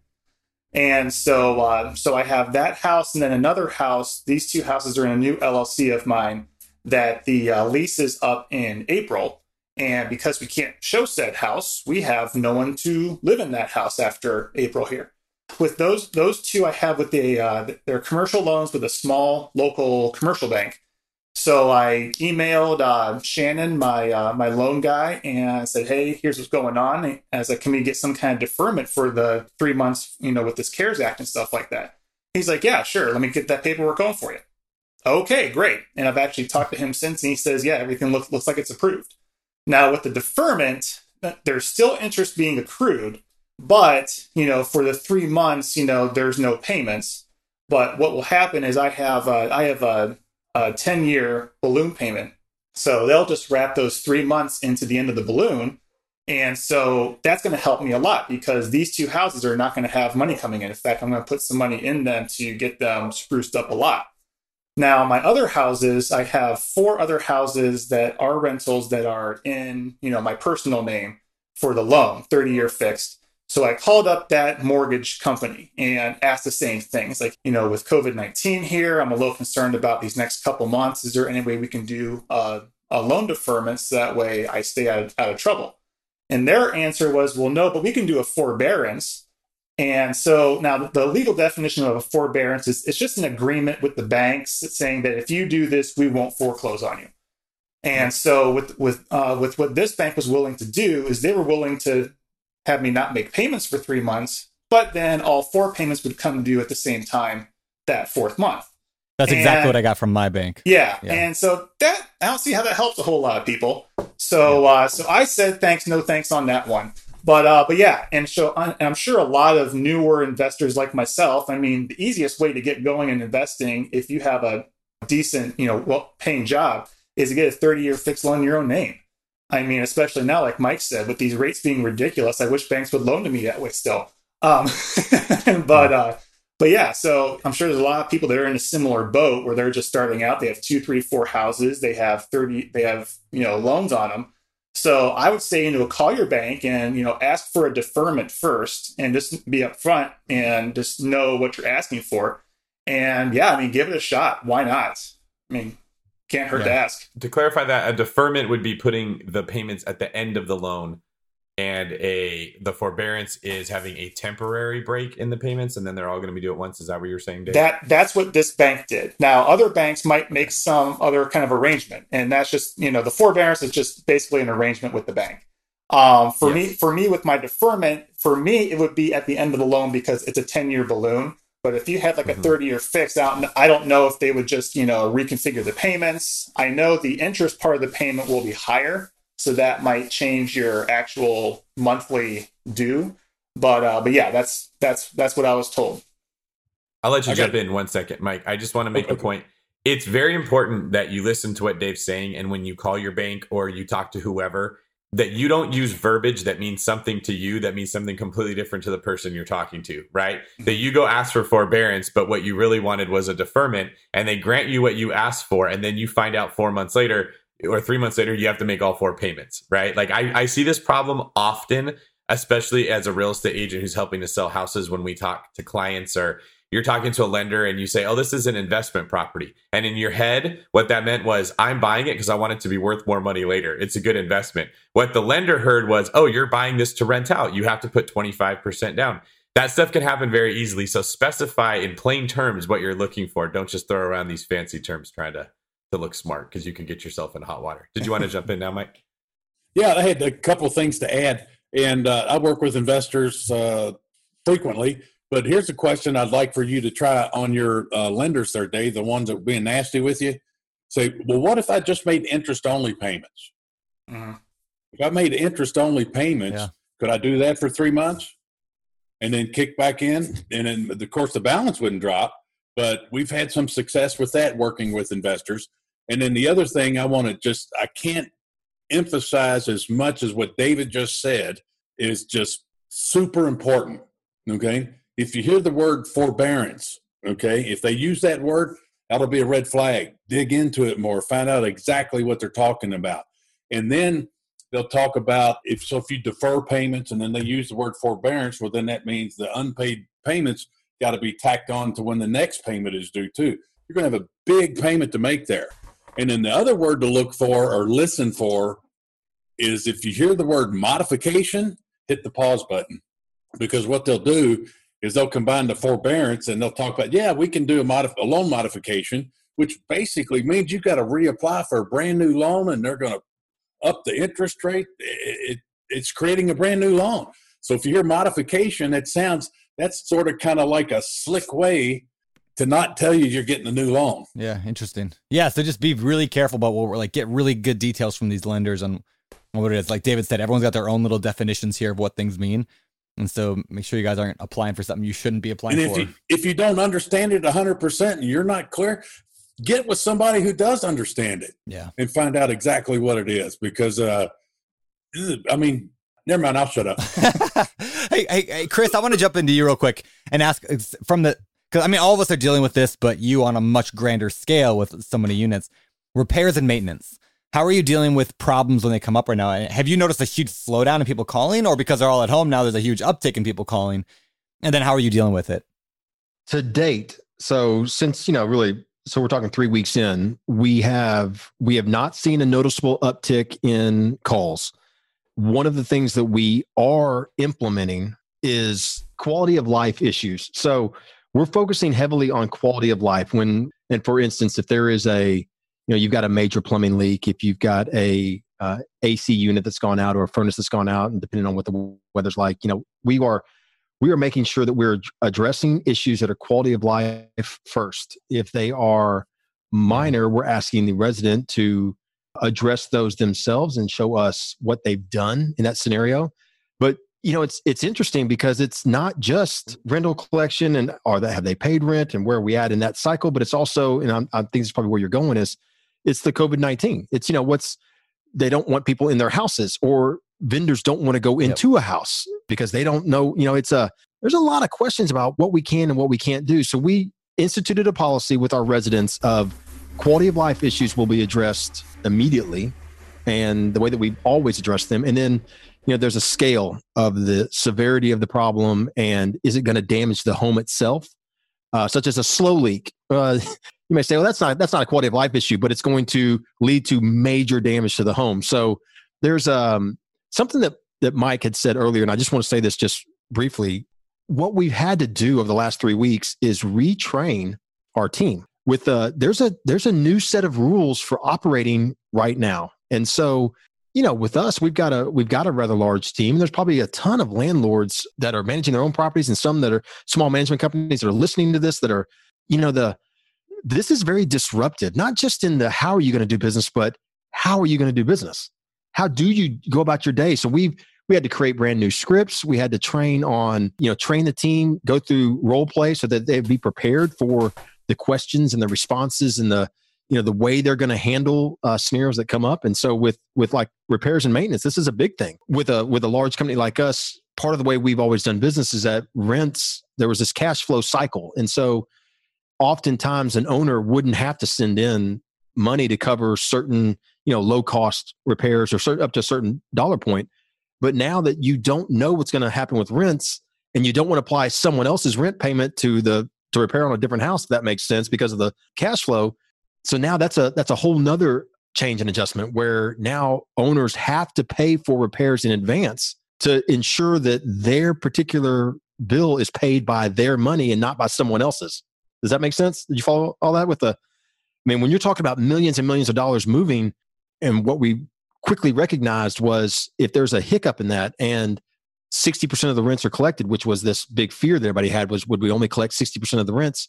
And so uh, so I have that house and then another house. These two houses are in a new LLC of mine that the uh, lease is up in April. And because we can't show said house, we have no one to live in that house after April here. With those those two, I have with the uh, their commercial loans with a small local commercial bank. So I emailed uh, Shannon, my uh, my loan guy, and I said, "Hey, here's what's going on. As a, can we get some kind of deferment for the three months, you know, with this CARES Act and stuff like that?" He's like, yeah, sure. Let me get that paperwork going for you. Okay, great. And I've actually talked to him since, and he says, yeah, everything looks looks like it's approved. Now with the deferment, there's still interest being accrued, but you know, for the three months, you know, there's no payments. But what will happen is I have I have a, a 10 year balloon payment. So they'll just wrap those three months into the end of the balloon. And so that's going to help me a lot because these two houses are not going to have money coming in. In fact, I'm going to put some money in them to get them spruced up a lot. Now, my other houses, I have four other houses that are rentals that are in, you know, my personal name for the loan, 30 year fixed. So I called up that mortgage company and asked the same things like, you know, with COVID 19 here, I'm a little concerned about these next couple months. Is there any way we can do a, a loan deferment so that way I stay out of, out of trouble? And their answer was, well, no, but we can do a forbearance. And so now the legal definition of a forbearance is it's just an agreement with the banks saying that if you do this, we won't foreclose on you. And so with with uh, with what this bank was willing to do is they were willing to have me not make payments for three months, but then all four payments would come due at the same time that fourth month. That's exactly and, what I got from my bank. Yeah, yeah, and so that I don't see how that helps a whole lot of people. So uh, so I said thanks, no thanks on that one. But uh, but yeah, and so and I'm sure a lot of newer investors like myself. I mean, the easiest way to get going in investing, if you have a decent, you know, well paying job, is to get a 30 year fixed loan in your own name. I mean, especially now, like Mike said, with these rates being ridiculous, I wish banks would loan to me that way still. Um, *laughs* but uh, but yeah, so I'm sure there's a lot of people that are in a similar boat where they're just starting out. They have two, three, four houses. They have 30, they have you know loans on them. So I would say, you know, call your bank and you know ask for a deferment first, and just be upfront and just know what you're asking for. And yeah, I mean, give it a shot. Why not? I mean, can't hurt yeah. to ask. To clarify that, a deferment would be putting the payments at the end of the loan, and a the forbearance is having a temporary break in the payments, and then they're all going to be due at once. Is that what you're saying, Dave? That that's what this bank did. Now, other banks might make some other kind of arrangement, and that's just you know the forbearance is just basically an arrangement with the bank. Um, for yes. me, for me with my deferment, for me it would be at the end of the loan because it's a ten year balloon. But if you had like a mm-hmm. 30 year fix out, I don't know if they would just, you know, reconfigure the payments. I know the interest part of the payment will be higher. So that might change your actual monthly due. But uh, but yeah, that's that's that's what I was told. I'll let you okay. jump in one second, Mike. I just want to make okay. a point. It's very important that you listen to what Dave's saying, and when you call your bank or you talk to whoever, that you don't use verbiage that means something to you that means something completely different to the person you're talking to, right? Mm-hmm. That you go ask for forbearance, but what you really wanted was a deferment and they grant you what you asked for. And then you find out four months later or three months later, you have to make all four payments, right? Like I, I see this problem often, especially as a real estate agent who's helping to sell houses when we talk to clients or you're talking to a lender and you say, Oh, this is an investment property. And in your head, what that meant was, I'm buying it because I want it to be worth more money later. It's a good investment. What the lender heard was, Oh, you're buying this to rent out. You have to put 25% down. That stuff can happen very easily. So specify in plain terms what you're looking for. Don't just throw around these fancy terms trying to, to look smart because you can get yourself in hot water. Did you want to jump in now, Mike? Yeah, I had a couple things to add. And uh, I work with investors uh, frequently but here's a question I'd like for you to try on your uh, lenders there, Dave, the ones that are being nasty with you. Say, well, what if I just made interest only payments? Mm-hmm. If I made interest only payments, yeah. could I do that for three months and then kick back in? And then, of course, the balance wouldn't drop. But we've had some success with that working with investors. And then the other thing I want to just, I can't emphasize as much as what David just said is just super important. Okay if you hear the word forbearance, okay, if they use that word, that'll be a red flag. Dig into it more, find out exactly what they're talking about. And then they'll talk about if so if you defer payments and then they use the word forbearance, well then that means the unpaid payments got to be tacked on to when the next payment is due too. You're going to have a big payment to make there. And then the other word to look for or listen for is if you hear the word modification, hit the pause button. Because what they'll do is they'll combine the forbearance and they'll talk about, yeah, we can do a, modif- a loan modification, which basically means you've got to reapply for a brand new loan and they're going to up the interest rate. It, it, it's creating a brand new loan. So if you hear modification, it sounds that's sort of kind of like a slick way to not tell you you're getting a new loan. Yeah, interesting. Yeah, so just be really careful about what we're like. Get really good details from these lenders on what it is. Like David said, everyone's got their own little definitions here of what things mean. And so make sure you guys aren't applying for something you shouldn't be applying for. and if for. You, if you don't understand it 100% and you're not clear, get with somebody who does understand it. Yeah. And find out exactly what it is because, uh, I mean, never mind, I'll shut up. *laughs* hey, hey, hey, Chris, I want to jump into you real quick and ask from the, because I mean, all of us are dealing with this, but you on a much grander scale with so many units, repairs and maintenance. How are you dealing with problems when they come up right now? Have you noticed a huge slowdown in people calling, or because they're all at home now, there's a huge uptick in people calling? And then how are you dealing with it? To date, so since you know, really, so we're talking three weeks in, we have we have not seen a noticeable uptick in calls. One of the things that we are implementing is quality of life issues. So we're focusing heavily on quality of life. When and for instance, if there is a you know you've got a major plumbing leak if you've got a uh, ac unit that's gone out or a furnace that's gone out and depending on what the weather's like you know we are we are making sure that we're addressing issues that are quality of life first. If they are minor we're asking the resident to address those themselves and show us what they've done in that scenario. But you know it's it's interesting because it's not just rental collection and are they have they paid rent and where are we at in that cycle but it's also and I'm, i think it's probably where you're going is it's the COVID 19. It's, you know, what's, they don't want people in their houses or vendors don't want to go into yep. a house because they don't know, you know, it's a, there's a lot of questions about what we can and what we can't do. So we instituted a policy with our residents of quality of life issues will be addressed immediately and the way that we always address them. And then, you know, there's a scale of the severity of the problem and is it going to damage the home itself? Uh, such as a slow leak. Uh, you may say, well, that's not that's not a quality of life issue, but it's going to lead to major damage to the home. So there's um, something that that Mike had said earlier, and I just want to say this just briefly. What we've had to do over the last three weeks is retrain our team with a there's a there's a new set of rules for operating right now, and so you know with us we've got a we've got a rather large team. There's probably a ton of landlords that are managing their own properties, and some that are small management companies that are listening to this that are you know the this is very disruptive, not just in the how are you going to do business, but how are you going to do business? How do you go about your day? So we've we had to create brand new scripts. We had to train on, you know, train the team, go through role play so that they'd be prepared for the questions and the responses and the, you know, the way they're going to handle uh, scenarios that come up. And so with with like repairs and maintenance, this is a big thing. With a with a large company like us, part of the way we've always done business is that rents there was this cash flow cycle, and so oftentimes an owner wouldn't have to send in money to cover certain you know low cost repairs or certain, up to a certain dollar point. But now that you don't know what's going to happen with rents and you don't want to apply someone else's rent payment to the to repair on a different house that makes sense because of the cash flow. So now that's a that's a whole nother change and adjustment where now owners have to pay for repairs in advance to ensure that their particular bill is paid by their money and not by someone else's does that make sense? Did you follow all that with the? I mean, when you're talking about millions and millions of dollars moving, and what we quickly recognized was if there's a hiccup in that and 60% of the rents are collected, which was this big fear that everybody had was would we only collect 60% of the rents?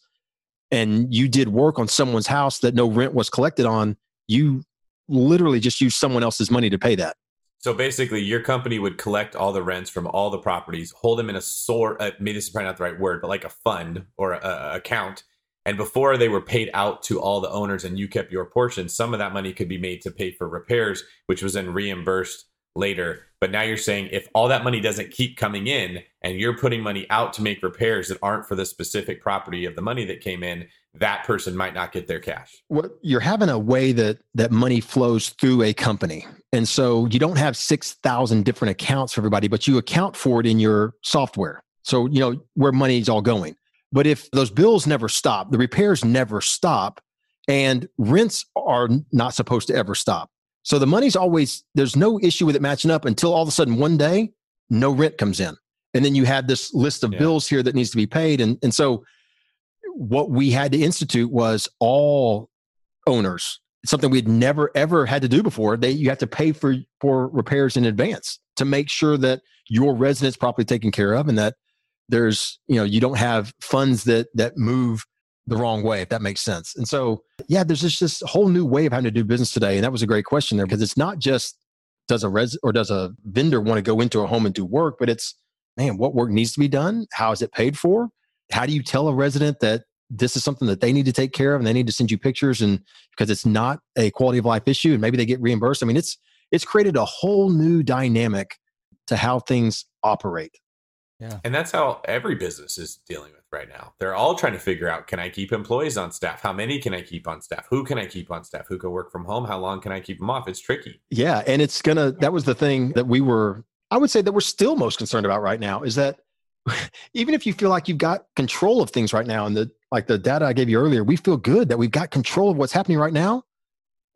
And you did work on someone's house that no rent was collected on, you literally just used someone else's money to pay that. So basically, your company would collect all the rents from all the properties, hold them in a sort. Uh, maybe this is probably not the right word, but like a fund or a, a account. And before they were paid out to all the owners, and you kept your portion, some of that money could be made to pay for repairs, which was then reimbursed later. But now you're saying if all that money doesn't keep coming in, and you're putting money out to make repairs that aren't for the specific property of the money that came in, that person might not get their cash. Well, you're having a way that that money flows through a company. And so you don't have 6,000 different accounts for everybody, but you account for it in your software. So, you know, where money is all going. But if those bills never stop, the repairs never stop, and rents are not supposed to ever stop. So the money's always, there's no issue with it matching up until all of a sudden one day, no rent comes in. And then you have this list of yeah. bills here that needs to be paid. And, and so what we had to institute was all owners something we'd never ever had to do before they you have to pay for for repairs in advance to make sure that your residents properly taken care of and that there's you know you don't have funds that that move the wrong way, if that makes sense. And so, yeah, there's just this whole new way of having to do business today. And that was a great question there because it's not just does a res or does a vendor want to go into a home and do work, but it's man, what work needs to be done? How is it paid for? How do you tell a resident that this is something that they need to take care of and they need to send you pictures and because it's not a quality of life issue and maybe they get reimbursed? I mean, it's it's created a whole new dynamic to how things operate. Yeah. And that's how every business is dealing with right now. They're all trying to figure out can I keep employees on staff? How many can I keep on staff? Who can I keep on staff? Who can work from home? How long can I keep them off? It's tricky. Yeah. And it's going to, that was the thing that we were, I would say that we're still most concerned about right now is that *laughs* even if you feel like you've got control of things right now and the, like the data I gave you earlier, we feel good that we've got control of what's happening right now.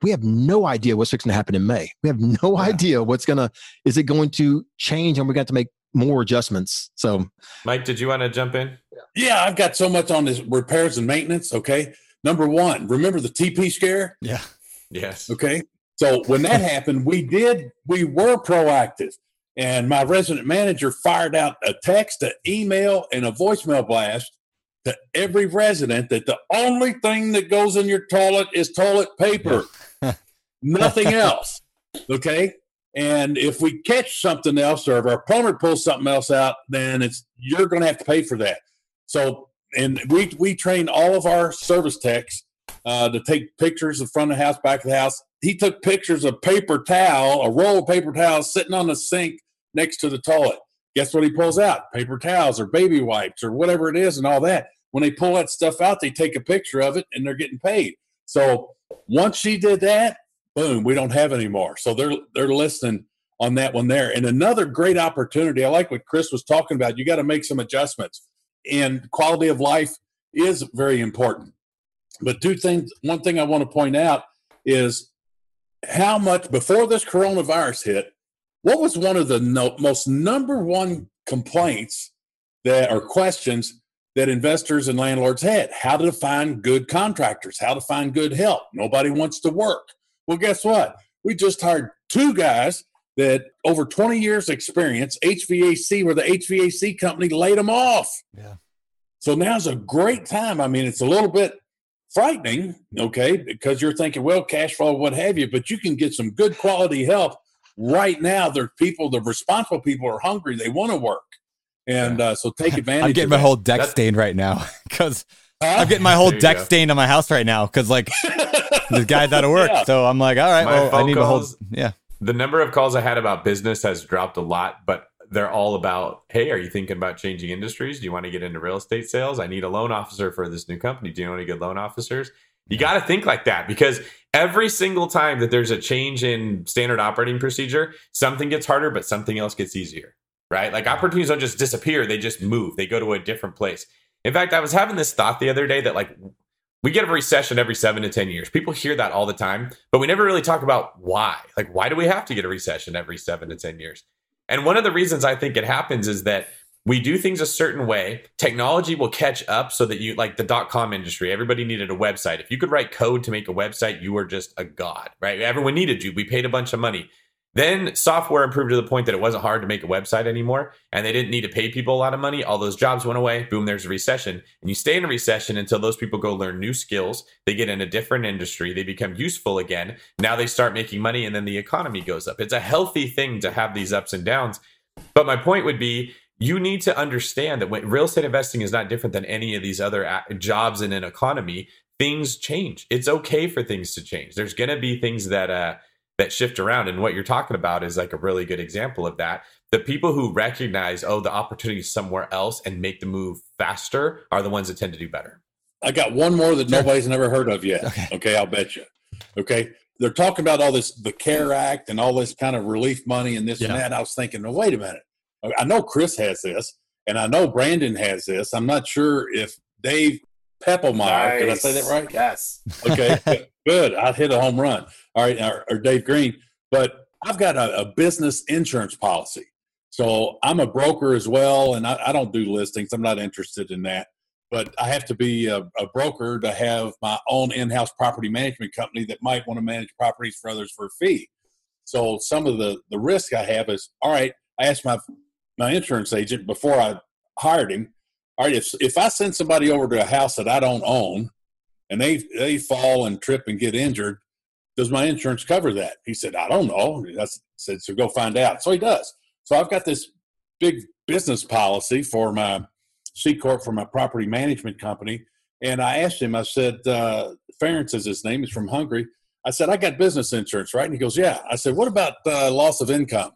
We have no idea what's going to happen in May. We have no yeah. idea what's going to, is it going to change and we're going to make more adjustments. So, Mike, did you want to jump in? Yeah, I've got so much on this repairs and maintenance. Okay. Number one, remember the TP scare? Yeah. *laughs* Yes. Okay. So when that happened, we did, we were proactive. And my resident manager fired out a text, an email, and a voicemail blast to every resident that the only thing that goes in your toilet is toilet paper, *laughs* nothing else. Okay. And if we catch something else, or if our plumber pulls something else out, then it's you're going to have to pay for that. So, and we we train all of our service techs uh, to take pictures of front of the house, back of the house. He took pictures of paper towel, a roll of paper towel sitting on the sink next to the toilet. Guess what he pulls out? Paper towels or baby wipes or whatever it is, and all that. When they pull that stuff out, they take a picture of it and they're getting paid. So once she did that, boom, we don't have anymore. So they're they're listening on that one there. And another great opportunity. I like what Chris was talking about. You got to make some adjustments, and quality of life is very important. But two things. One thing I want to point out is how much before this coronavirus hit. What was one of the no, most number one complaints that or questions that investors and landlords had? How to find good contractors? How to find good help? Nobody wants to work. Well, guess what? We just hired two guys that over 20 years experience, HVAC, where the HVAC company laid them off. Yeah. So now's a great time. I mean, it's a little bit frightening, okay, because you're thinking, well, cash flow, what have you, but you can get some good quality help right now. There people, the responsible people are hungry. They want to work. And uh, so take *laughs* advantage. I'm getting my whole deck That's- stained right now *laughs* because huh? I'm getting my whole deck go. stained on my house right now because like *laughs* the guy's out of work. Yeah. So I'm like, all right, My well, I need calls, a whole, yeah. The number of calls I had about business has dropped a lot, but they're all about, hey, are you thinking about changing industries? Do you want to get into real estate sales? I need a loan officer for this new company. Do you know any good loan officers? You got to think like that because every single time that there's a change in standard operating procedure, something gets harder, but something else gets easier, right? Like opportunities don't just disappear, they just move, they go to a different place. In fact, I was having this thought the other day that like we get a recession every seven to 10 years. People hear that all the time, but we never really talk about why. Like, why do we have to get a recession every seven to 10 years? And one of the reasons I think it happens is that we do things a certain way. Technology will catch up so that you, like the dot com industry, everybody needed a website. If you could write code to make a website, you were just a god, right? Everyone needed you. We paid a bunch of money. Then software improved to the point that it wasn't hard to make a website anymore and they didn't need to pay people a lot of money. All those jobs went away. Boom, there's a recession. And you stay in a recession until those people go learn new skills. They get in a different industry. They become useful again. Now they start making money and then the economy goes up. It's a healthy thing to have these ups and downs. But my point would be you need to understand that when real estate investing is not different than any of these other jobs in an economy. Things change. It's okay for things to change. There's going to be things that, uh, that shift around. And what you're talking about is like a really good example of that. The people who recognize, oh, the opportunity is somewhere else and make the move faster are the ones that tend to do better. I got one more that nobody's never heard of yet. Okay. okay, I'll bet you. Okay. They're talking about all this, the CARE Act and all this kind of relief money and this yeah. and that. I was thinking, well, wait a minute. I know Chris has this and I know Brandon has this. I'm not sure if Dave Peppelmeyer, nice. did I say that right? Yes. *laughs* Okay. good. I'd hit a home run all right, or, or Dave Greene. But I've got a, a, business insurance policy. So I'm a broker as well, and I, I, don't do listings. I'm not interested in that. But I have to be a, a broker to have my own in house property management company that might want to manage properties for others for a fee. So some of the, the risk I have is all right, I asked my, my insurance agent before I hired him, all right, if if I send somebody over to a house that I don't own, and they they fall and trip and get injured, does my insurance cover that? He said, I don't know. I said, so go find out. So he does. So I've got this big business policy for my C corp for my property management company, and I asked him. I said, uh, Ference is his name. He's from Hungary. I said, I got business insurance, right? And he goes, Yeah. I said, What about uh, loss of income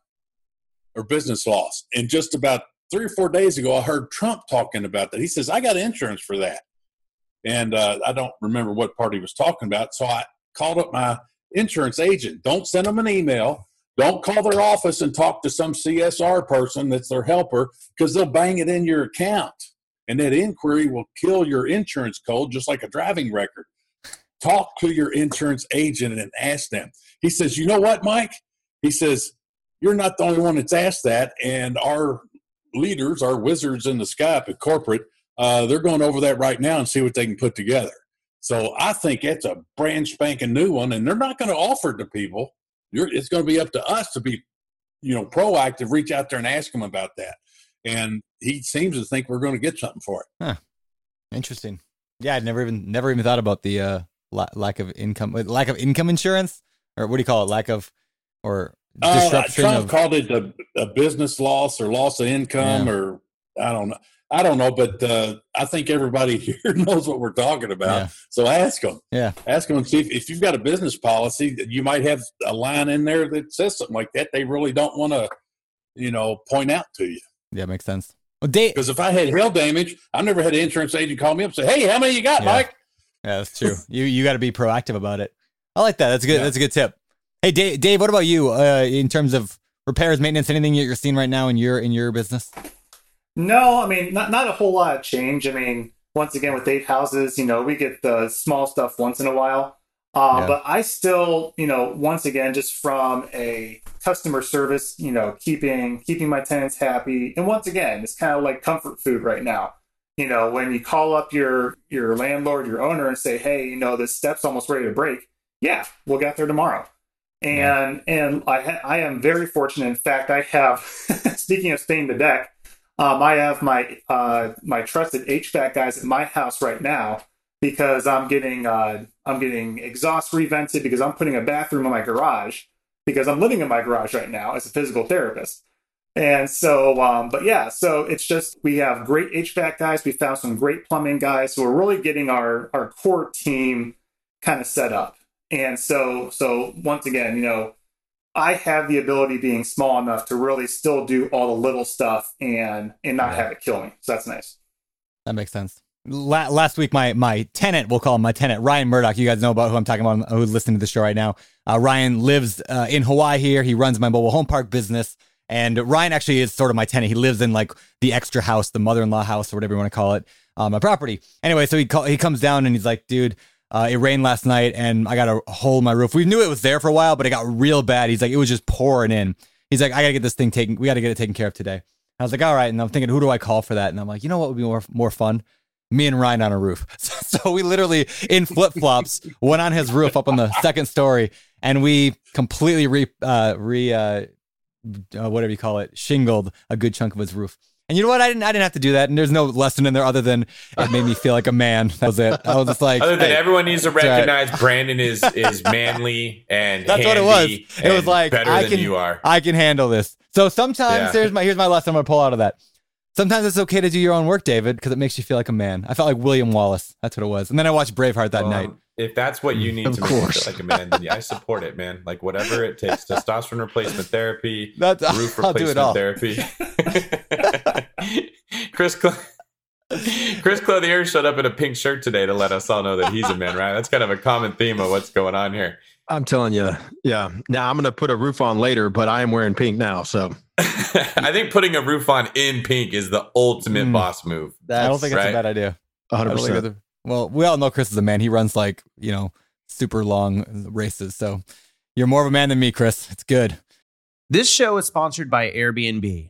or business loss? And just about three or four days ago, I heard Trump talking about that. He says, I got insurance for that. And uh, I don't remember what part he was talking about. So I called up my insurance agent. Don't send them an email. Don't call their office and talk to some CSR person that's their helper because they'll bang it in your account. And that inquiry will kill your insurance code just like a driving record. Talk to your insurance agent and ask them. He says, You know what, Mike? He says, You're not the only one that's asked that. And our leaders, our wizards in the sky at corporate, uh, they're going over that right now and see what they can put together. So I think it's a brand spanking new one, and they're not going to offer it to people. You're, it's going to be up to us to be, you know, proactive, reach out there and ask them about that. And he seems to think we're going to get something for it. Huh. Interesting. Yeah, I'd never even never even thought about the uh, la- lack of income, lack of income insurance, or what do you call it? Lack of or disruption uh, Trump of. called it a, a, business loss or loss of income, Yeah. or I don't know. I don't know, but uh, I think everybody *laughs* here knows what we're talking about. Yeah. So ask them. Yeah. Ask them and see if, if you've got a business policy, you might have a line in there that says something like that. They really don't want to, you know, point out to you. Yeah, makes sense. Well. Because if I had hail damage, I never had an insurance agent call me up and say, "Hey, how many you got, Yeah. Mike?" Yeah, that's true. you you got to be proactive about it. I like that. That's good. Yeah. That's a good tip. Hey, Dave. Dave, what about you? Uh, in terms of repairs, maintenance, anything that you're seeing right now in your in your business? No, I mean, not not a whole lot of change. I mean, once again, with eight houses, you know, we get the small stuff once in a while. Uh, Yeah. But I still, you know, once again, just from a customer service, you know, keeping keeping my tenants happy, and once again, it's kind of like comfort food right now. You know, when you call up your your landlord, your owner, and say, "Hey, you know, this step's almost ready to break," yeah, we'll get there tomorrow. And and I ha- I am very fortunate. In fact, I have. *laughs* speaking of staying the deck, um, I have my uh, my trusted HVAC guys at my house right now because I'm getting uh, I'm getting exhaust revented because I'm putting a bathroom in my garage because I'm living in my garage right now as a physical therapist. And so, um, but yeah, so it's just we have great HVAC guys. We found some great plumbing guys, so we're really getting our our core team kind of set up. And so, so once again, you know, I have the ability, being small enough, to really still do all the little stuff and and not have it kill me. So that's nice. That makes sense. La- last week, my my tenant, we'll call him my tenant, Ryan Murdock. You guys know about who I'm talking about, who's listening to the show right now. Uh, Ryan lives uh, in Hawaii here. He runs my mobile home park business. And Ryan actually is sort of my tenant. He lives in like the extra house, the mother-in-law house, or whatever you want to call it, on my property. Anyway, so he call, he comes down and he's like, dude, uh, it rained last night and I got a hole in my roof. We knew it was there for a while, but it got real bad. He's like, it was just pouring in. He's like, I gotta get this thing taken. We gotta get it taken care of today. I was like, all right. And I'm thinking, who do I call for that? And I'm like, you know what would be more more fun? Me and Ryan on a roof. *laughs* So we literally in flip flops *laughs* went on his roof up on the second story, and we completely re uh, re uh, uh, whatever you call it shingled a good chunk of his roof. And you know what? I didn't I didn't have to do that. And there's no lesson in there other than it made me feel like a man. That was it. I was just like, Other than hey, everyone needs to right. recognize Brandon is is *laughs* manly and That's what it was. It was like better I than can you are. I can handle this. So sometimes Yeah. there's my here's my lesson I'm gonna pull out of that. Sometimes it's okay to do your own work, David, because it makes you feel like a man. I felt like William Wallace. That's what it was. And then I watched Braveheart that Um, night. If that's what you need Of to make you course. feel like a man, then yeah, I support it, man. Like whatever it takes, *laughs* testosterone replacement therapy, That's roof I'll do it all. replacement therapy. *laughs* *laughs* Chris Cl- Chris Clothier showed up in a pink shirt today to let us all know that he's a man, right? That's kind of a common theme of what's going on here. I'm telling you, yeah. Now I'm going to put a roof on later, but I am wearing pink now. So *laughs* I think putting a roof on in pink is the ultimate Mm. boss move. I don't think it's right. a bad idea. I 100. don't think percent it's a- well, we all know Chris is a man. He runs like you know super long races. So you're more of a man than me, Chris. It's good. This show is sponsored by Airbnb.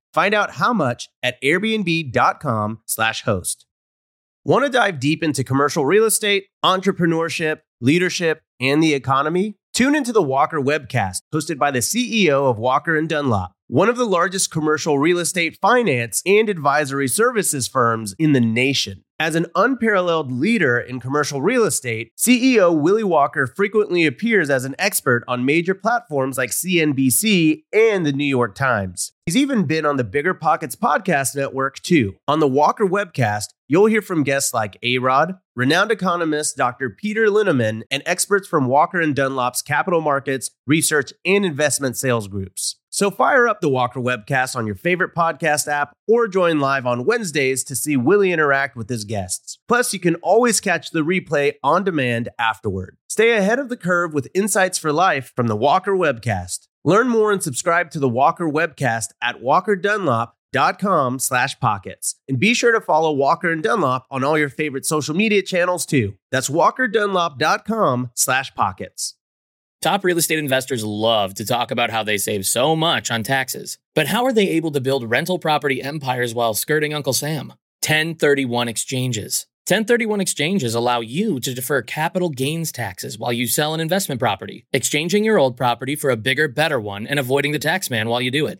Find out how much at airbnb.com/slash host. Want to dive deep into commercial real estate, entrepreneurship, leadership, and the economy? Tune into the Walker webcast, hosted by the CEO of Walker and Dunlop, one of the largest commercial real estate finance and advisory services firms in the nation. As an unparalleled leader in commercial real estate, CEO Willie Walker frequently appears as an expert on major platforms like CNBC and the New York Times. He's even been on the Bigger Pockets podcast network too. On the Walker webcast, you'll hear from guests like A-Rod, renowned economist Dr. Peter Linneman, and experts from Walker and Dunlop's capital markets, research, and investment sales groups. So fire up the Walker webcast on your favorite podcast app or join live on Wednesdays to see Willie interact with his guests. Plus, you can always catch the replay on demand afterward. Stay ahead of the curve with insights for life from the Walker webcast. Learn more and subscribe to the Walker webcast at walkerdunlop.com slash pockets. And be sure to follow Walker and Dunlop on all your favorite social media channels too. That's walkerdunlop.com slash pockets. Top real estate investors love to talk about how they save so much on taxes. But how are they able to build rental property empires while skirting Uncle Sam? 1031 exchanges. 1031 exchanges allow you to defer capital gains taxes while you sell an investment property, exchanging your old property for a bigger, better one and avoiding the tax man while you do it.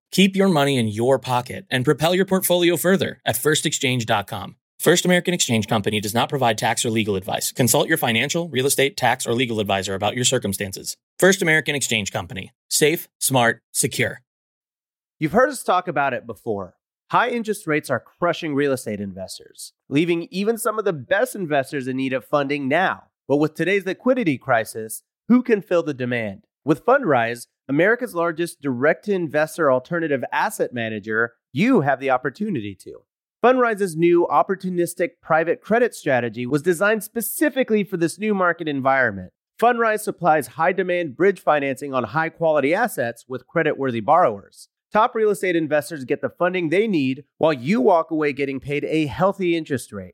Keep your money in your pocket and propel your portfolio further at firstexchange.com. First American Exchange Company does not provide tax or legal advice. Consult your financial, real estate, tax, or legal advisor about your circumstances. First American Exchange Company. Safe, smart, secure. You've heard us talk about it before. High interest rates are crushing real estate investors, leaving even some of the best investors in need of funding now. But with today's liquidity crisis, who can fill the demand? With Fundrise, America's largest direct to investor alternative asset manager, you have the opportunity to. Fundrise's new opportunistic private credit strategy was designed specifically for this new market environment. Fundrise supplies high demand bridge financing on high quality assets with credit worthy borrowers. Top real estate investors get the funding they need while you walk away getting paid a healthy interest rate.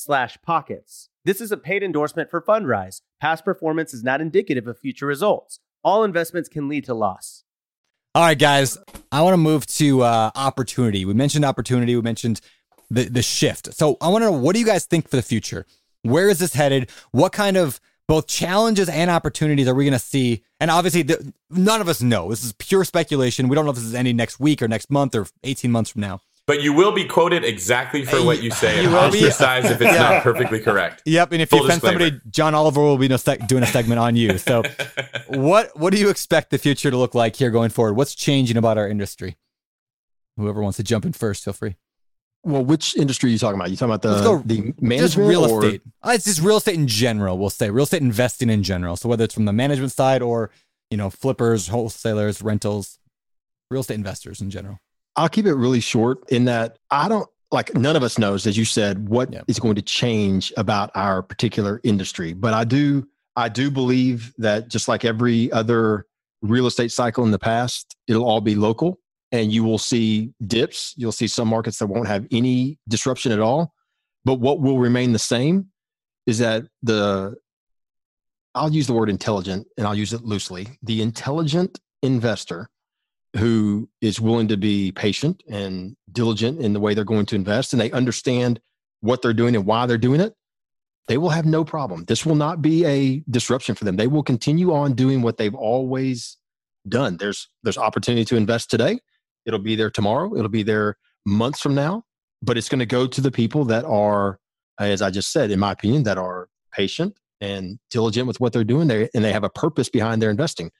slash pockets. This is a paid endorsement for Fundrise. Past performance is not indicative of future results. All investments can lead to loss. All right, guys, I want to move to uh, opportunity. We mentioned opportunity. We mentioned the the shift. So I want to know what do you guys think for the future? Where is this headed? What kind of both challenges and opportunities are we going to see? And obviously, the, none of us know. This is pure speculation. We don't know if this is any next week or next month or 18 months from now. But you will be quoted exactly for what you say You and will be. ostracized if it's not perfectly correct. Yep, and if Full you offend disclaimer. somebody, John Oliver will be doing a segment on you. So, *laughs* what what do you expect the future to look like here going forward? What's changing about our industry? Whoever wants to jump in first, feel free. Well, which industry are you talking about? You talking about the go- the Just management real or- estate. Uh, it's just real estate in general. We'll say real estate investing in general. So whether it's from the management side or you know flippers, wholesalers, rentals, real estate investors in general. I'll keep it really short in that I don't like none of us knows, as you said, what is Yeah. going to change about our particular industry. But I do, I do believe that just like every other real estate cycle in the past, it'll all be local and you will see dips. You'll see some markets that won't have any disruption at all. But what will remain the same is that the I'll use the word intelligent and I'll use it loosely. The intelligent investor who is willing to be patient and diligent in the way they're going to invest and they understand what they're doing and why they're doing it, they will have no problem. This will not be a disruption for them. They will continue on doing what they've always done. There's there's opportunity to invest today. It'll be there tomorrow. It'll be there months from now, but it's going to go to the people that are as I just said in my opinion that are patient and diligent with what they're doing there and they have a purpose behind their investing.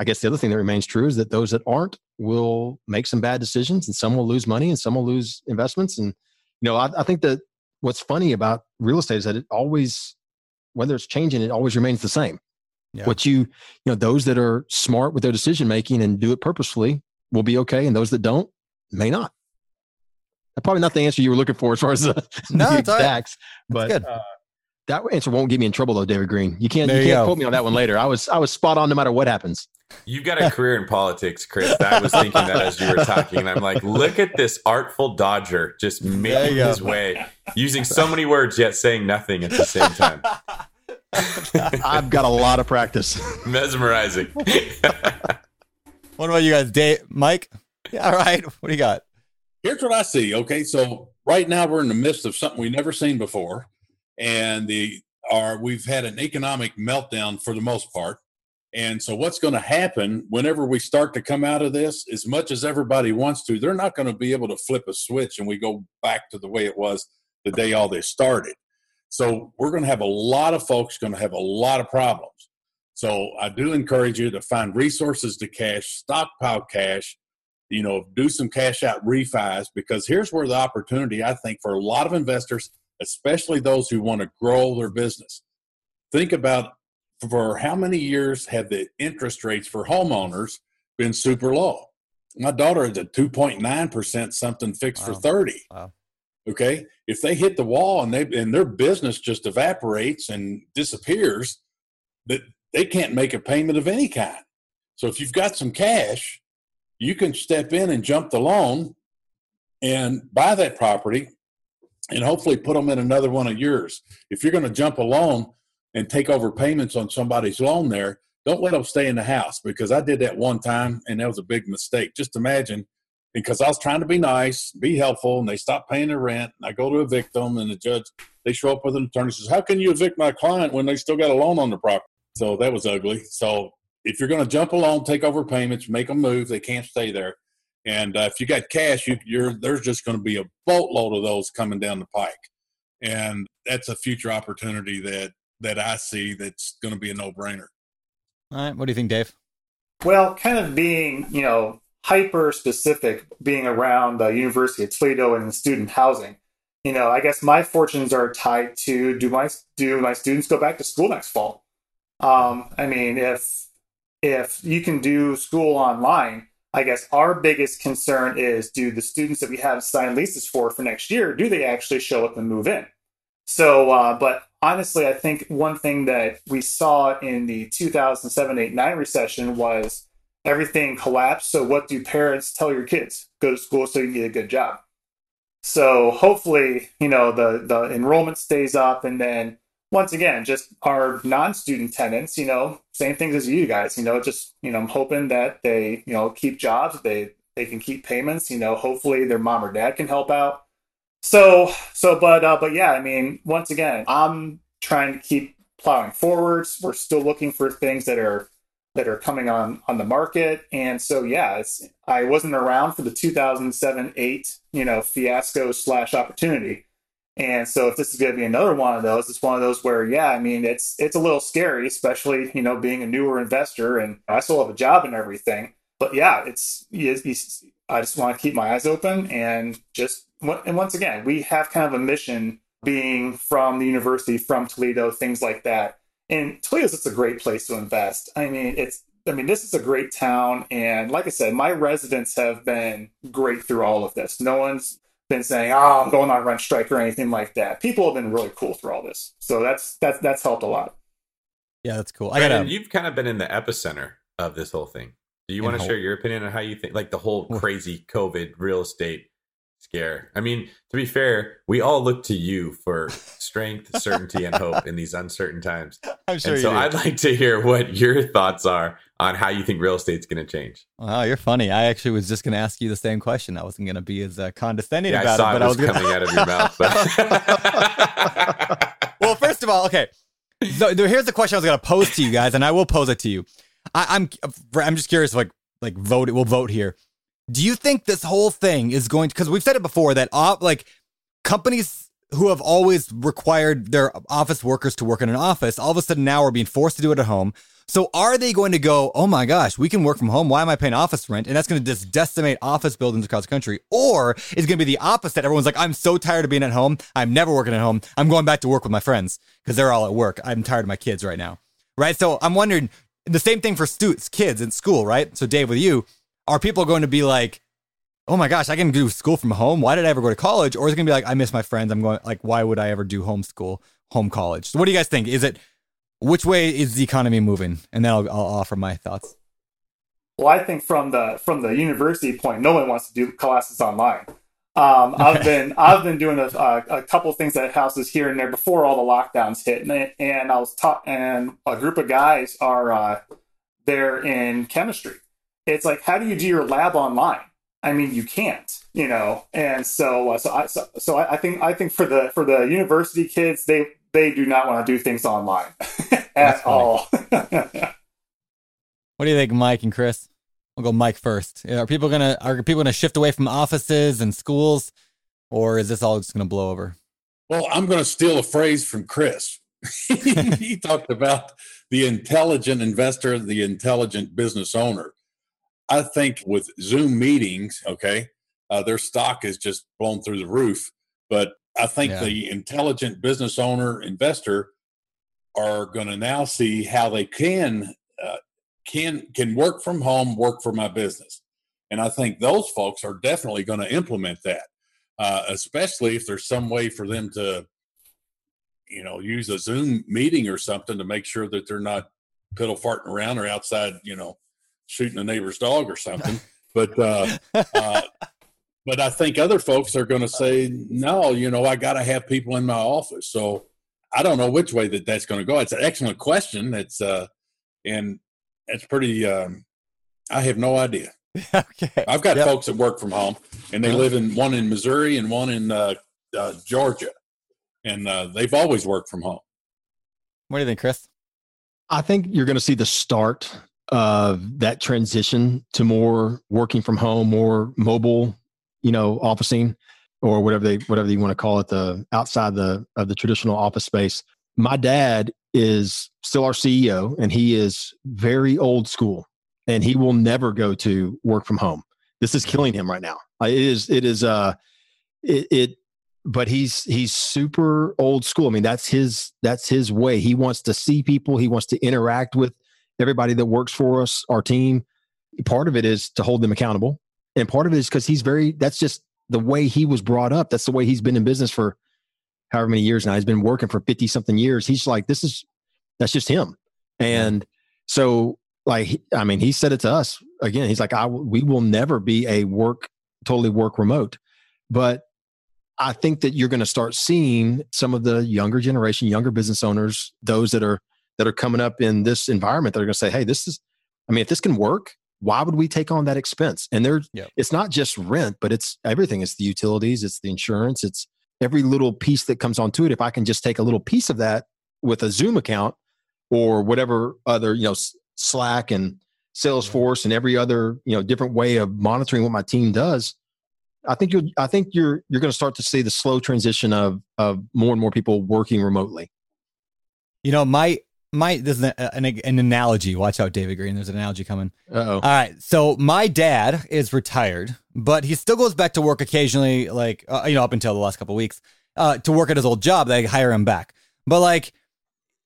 I guess the other thing that remains true is that those that aren't will make some bad decisions and some will lose money and some will lose investments. And, you know, I, I think that what's funny about real estate is that it always, whether it's changing, it always remains the same. Yeah. What you, you know, those that are smart with their decision making and do it purposefully will be okay. And those that don't may not. That's probably not the answer you were looking for as far as the, *laughs* No, the all right. exacts, but good. uh, that answer won't get me in trouble though, David Greene. You can't, There you can't quote me on that one later. I was, I was spot on no matter what happens. You've got a career in politics, Chris. I was thinking that as you were talking, and I'm like, look at this artful Dodger just There making you go. his way, using so many words yet saying nothing at the same time. *laughs* I've got a lot of practice. *laughs* Mesmerizing. *laughs* What about you guys, Dave, Mike? Yeah, all right. What do you got? here's what I see. Okay, so right now we're in the midst of something we've never seen before, and the are we've had an economic meltdown for the most part. And so what's going to happen whenever we start to come out of this, as much as everybody wants to, they're not going to be able to flip a switch and we go back to the way it was the day all this started. So we're going to have a lot of folks going to have a lot of problems. So I do encourage you to find resources to cash, stockpile cash, you know, do some cash out refis because here's where the opportunity, I think, for a lot of investors, especially those who want to grow their business. Think about for how many years have the interest rates for homeowners been super low? My daughter is at 2.9% something fixed Wow. for 30. Wow. Okay. If they hit the wall and they and their business just evaporates and disappears, that they can't make a payment of any kind. So if you've got some cash, you can step in and jump the loan and buy that property and hopefully put them in another one of yours. If you're going to jump a loan and take over payments on somebody's loan there, don't let them stay in the house because I did that one time and that was a big mistake. Just imagine because I was trying to be nice, be helpful, and they stopped paying their rent. And I go to evict them, and the judge they show up with an attorney says, "How can you evict my client when they still got a loan on the property?" So that was ugly. So if you're going to jump a loan, take over payments, make them move, they can't stay there. And uh, if you got cash, you, you're there's just going to be a boatload of those coming down the pike, and that's a future opportunity that that I see that's going to be a no brainer. All right. What do you think, Dave? Well, kind of being, you know, hyper specific, being around the University of Toledo and student housing. You know, I guess my fortunes are tied to do my do my students go back to school next fall? Um, I mean, if if you can do school online, I guess our biggest concern is do the students that we have signed leases for for next year do they actually show up and move in? So, uh, but honestly, I think one thing that we saw in the 2007 8 9 recession was everything collapsed. So, what do parents tell your kids? Go to school so you can get a good job. So, hopefully, you know, the, the enrollment stays up. And then, once again, just our non student tenants, you know, same things as you guys, you know, just, you know, I'm hoping that they, you know, keep jobs, they, they can keep payments, you know, hopefully their mom or dad can help out. So, so, but, uh, but yeah, I mean, once again, I'm trying to keep plowing forwards. We're still looking for things that are that are coming on on the market, and so yeah, it's I wasn't around for the 2007 8 you know fiasco slash opportunity, and so if this is going to be another one of those, it's one of those where yeah, I mean, it's it's a little scary, especially you know being a newer investor, and I still have a job and everything, but yeah, it's you, you, I just want to keep my eyes open and just and once again, we have kind of a mission being from the university, from Toledo, things like that. And Toledo's just a great place to invest. I mean, it's I mean, this is a great town, and like I said, my residents have been great through all of this. No one's been saying, "Oh, I'm going on rent strike" or anything like that. People have been really cool through all this, so that's that's that's helped a lot. Yeah, that's cool. I got You've kind of been in the epicenter of this whole thing. Do you want to share your opinion on how you think, like the whole crazy COVID real estate scare? I mean, to be fair, we all look to you for strength, certainty, and hope in these uncertain times. *laughs* I'm sure. And so I'd like to hear what your thoughts are on how you think real estate's going to change. Wow, you're funny. I actually was just going to ask you the same question. I wasn't going to be as uh, condescending yeah, about I it, but I was gonna... coming out of your mouth. But... *laughs* *laughs* well, first of all, okay. So here's the question I was going to pose to you guys, and I will pose it to you. I, I'm, I'm just curious, like like vote. We'll vote here. Do you think this whole thing is going to? Because we've said it before that uh, like companies who have always required their office workers to work in an office, all of a sudden now are being forced to do it at home. So are they going to go, oh my gosh, we can work from home. Why am I paying office rent? And that's going to just decimate office buildings across the country. Or is going to be the opposite. Everyone's like, I'm so tired of being at home. I'm never working at home. I'm going back to work with my friends because they're all at work. I'm tired of my kids right now. Right. So I'm wondering the same thing for students, kids in school, right? So Dave, with you, are people going to be like, oh my gosh, I can do school from home. Why did I ever go to college? Or is it going to be like, I miss my friends. I'm going, like, why would I ever do homeschool, home college? So what do you guys think? Is it, which way is the economy moving? And then I'll, I'll offer my thoughts. Well, I think from the from the university point, no one wants to do classes online. Um. *laughs* I've been I've been doing a, a, couple things at houses here and there before all the lockdowns hit, and, and I was taught, and a group of guys are uh, there in chemistry. It's like, how do you do your lab online? I mean, you can't, you know. And so, uh, so I so, so I, I think I think for the for the university kids, they they do not want to do things online *laughs* at all. *laughs* what do you think, Mike and Chris? We'll go Mike first. Are people gonna are people gonna shift away from offices and schools, or is this all just gonna blow over? Well, I'm going to steal a phrase from Chris. *laughs* he talked about the intelligent investor, the intelligent business owner. I think with Zoom meetings, okay, uh, their stock is just blown through the roof. But I think yeah. the intelligent business owner investor are going to now see how they can uh, can can work from home, work for my business, and I think those folks are definitely going to implement that, uh, especially if there's some way for them to, you know, use a Zoom meeting or something to make sure that they're not piddle farting around or outside, you know, shooting a neighbor's dog or something. but uh, uh, but I think other folks are going to say, no, you know, I got to have people in my office. So I don't know which way that that's going to go. It's an excellent question. It's uh, and it's pretty. Um, I have no idea. *laughs* okay. I've got yep. folks that work from home, and they live in one in Missouri and one in uh, uh, Georgia, and uh, they've always worked from home. What do you think, Chris? I think you're going to see the start of that transition to more working from home, more mobile you know, officing or whatever they whatever you want to call it, the outside the of the traditional office space. My dad is still our CEO and he is very old school and he will never go to work from home. This is killing him right now. It is it is uh it, it but he's he's super old school. I mean, that's his that's his way. He wants to see people, he wants to interact with everybody that works for us, our team. Part of it is to hold them accountable. And part of it is because he's very that's just the way he was brought up. That's the way he's been in business for however many years now. He's been working for 50 something years. He's like this is that's just him. And so like i mean he said it to us again. He's like i we will never be a work totally work remote. But i think that you're going to start seeing some of the younger generation younger business owners those that are that are coming up in this environment that are going to say hey this is i mean if this can work why would we take on that expense? And there, it's not just rent, but it's everything. It's the utilities, it's the insurance, it's every little piece that comes onto it. If I can just take a little piece of that with a Zoom account or whatever other, you know, Slack and Salesforce and every other, you know, different way of monitoring what my team does, I think you're, I think you're, you're going to start to see the slow transition of, of more and more people working remotely. You know, my, my this is an, an, an analogy. Watch out, David Greene. There's an analogy coming. Uh-oh. All right. So my dad is retired, but he still goes back to work occasionally, like uh, you know, up until the last couple of weeks, uh, to work at his old job. They hire him back, but like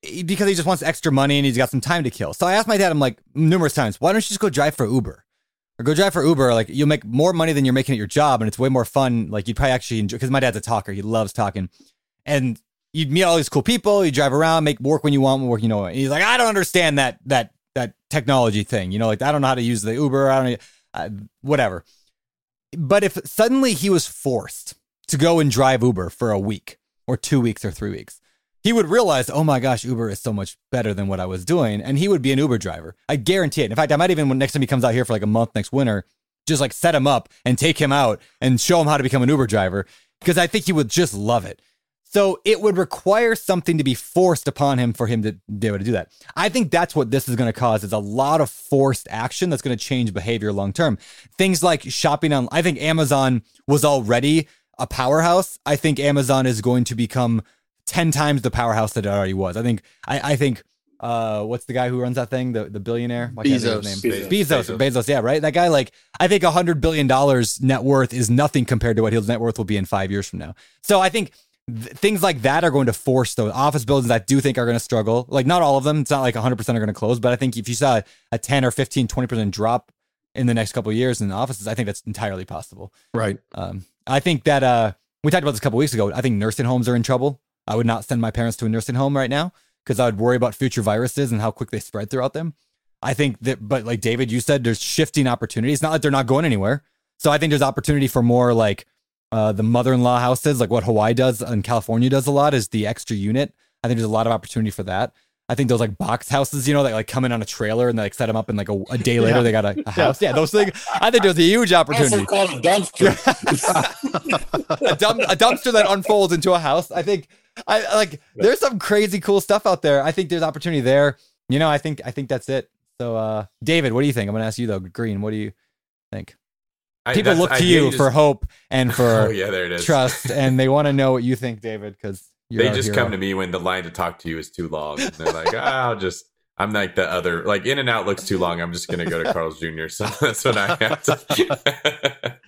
because he just wants extra money and he's got some time to kill. So I asked my dad, I'm like numerous times, why don't you just go drive for Uber? Or go drive for Uber. Like you'll make more money than you're making at your job, and it's way more fun. Like you'd probably actually enjoy because my dad's a talker. He loves talking, and you'd meet all these cool people. You drive around, make work when you want work. You know, and he's like, I don't understand that that that technology thing. You know, like I don't know how to use the Uber. I don't uh, whatever. But if suddenly he was forced to go and drive Uber for a week or two weeks or three weeks, he would realize, oh my gosh, Uber is so much better than what I was doing, and he would be an Uber driver. I guarantee it. In fact, I might even when next time he comes out here for like a month next winter, just like set him up and take him out and show him how to become an Uber driver because I think he would just love it. So it would require something to be forced upon him for him to be able to do that. I think that's what this is going to cause is a lot of forced action that's going to change behavior long term. Things like shopping on I think Amazon was already a powerhouse. I think Amazon is going to become 10 times the powerhouse that it already was. I think I, I think uh what's the guy who runs that thing? The the billionaire? Why think of Bezos. Bezos. Bezos. yeah, right? That guy, like, I think a hundred billion dollars net worth is nothing compared to what his net worth will be in five years from now. So I think th- things like that are going to force those office buildings that I do think are going to struggle. Like, not all of them. It's not like 100% are going to close, but I think if you saw a 10 or 15, 20% drop in the next couple of years in the offices, I think that's entirely possible. Right. Um, I think that uh, we talked about this a couple weeks ago. I think nursing homes are in trouble. I would not send my parents to a nursing home right now because I would worry about future viruses and how quick they spread throughout them. I think that, but like David, you said, there's shifting opportunities. Not like they're not going anywhere. So I think there's opportunity for more like uh, the mother-in-law houses, like what Hawaii does and California does a lot is the extra unit. I think there's a lot of opportunity for that. I think those like box houses, you know, that like come in on a trailer and they like set them up and like a, a day later they got a, a house. Yeah, those things. I think there's a huge Also opportunity. called a dumpster. *laughs* a, dump, a dumpster that unfolds into a house. I think I I like there's some crazy cool stuff out there. I think there's opportunity there. You know, I think I think that's it. So uh David, what do you think? I'm gonna ask you though, Greene, what do you think? I- People look to hear you just- for hope and *laughs* for oh yeah, there it is. trust and they want to know what you think, David, because they just come to me when the line to talk to you is too long. And they're like, "Ah, I'll just. I'm like the other, like In-N-Out looks too long. I'm just gonna go to *laughs* Carl's Jr. So *laughs* that's what I have to.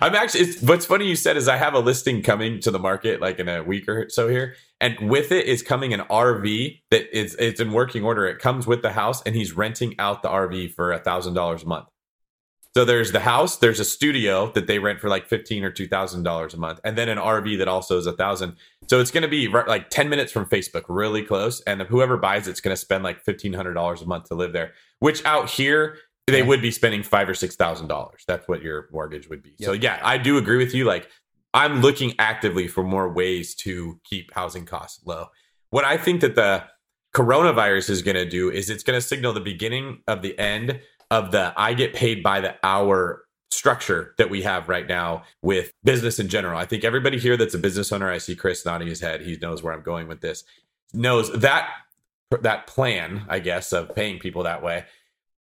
I'm actually. It's, what's funny you said is I have a listing coming to the market like in a week or so here, and with it is coming an RV that is it's in working order. It comes with the house, and he's renting out the RV for a thousand dollars a month. So there's the house, there's a studio that they rent for like fifteen or two thousand dollars a month, and then an RV that also is a thousand. So it's going to be right, like ten minutes from Facebook, really close. And whoever buys it's going to spend like fifteen hundred dollars a month to live there. Which out here they would be spending five or six thousand dollars. That's what your mortgage would be. So yeah, I do agree with you. Like I'm looking actively for more ways to keep housing costs low. What I think that the coronavirus is going to do is it's going to signal the beginning of the end of the I get paid by the hour structure that we have right now with business in general. I think everybody here that's a business owner, I see Chris nodding his head. He knows where I'm going with this. Knows that that plan, I guess, of paying people that way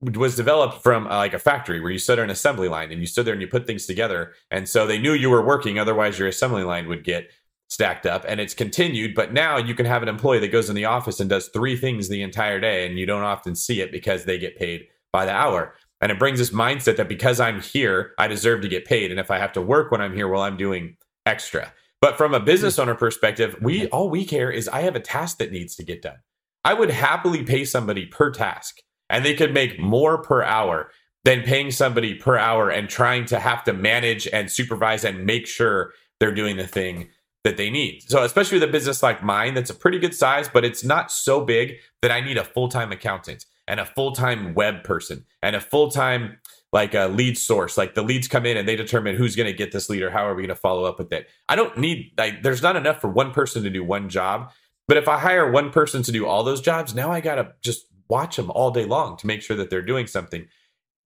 was developed from uh, like a factory where you stood on an assembly line and you stood there and you put things together. And so they knew you were working, otherwise your assembly line would get stacked up and it's continued. But now you can have an employee that goes in the office and does three things the entire day and you don't often see it because they get paid by the hour. And it brings this mindset that because I'm here, I deserve to get paid. And if I have to work when I'm here, well, I'm doing extra. But from a business owner perspective, we all we care is I have a task that needs to get done. I would happily pay somebody per task and they could make more per hour than paying somebody per hour and trying to have to manage and supervise and make sure they're doing the thing that they need. So, especially with a business like mine, that's a pretty good size, but it's not so big that I need a full time accountant and a full time web person and a full time like a lead source. Like the leads come in and they determine who's going to get this lead or how are we going to follow up with it. I don't need like there's not enough for one person to do one job. But if I hire one person to do all those jobs, now I got to just watch them all day long to make sure that they're doing something.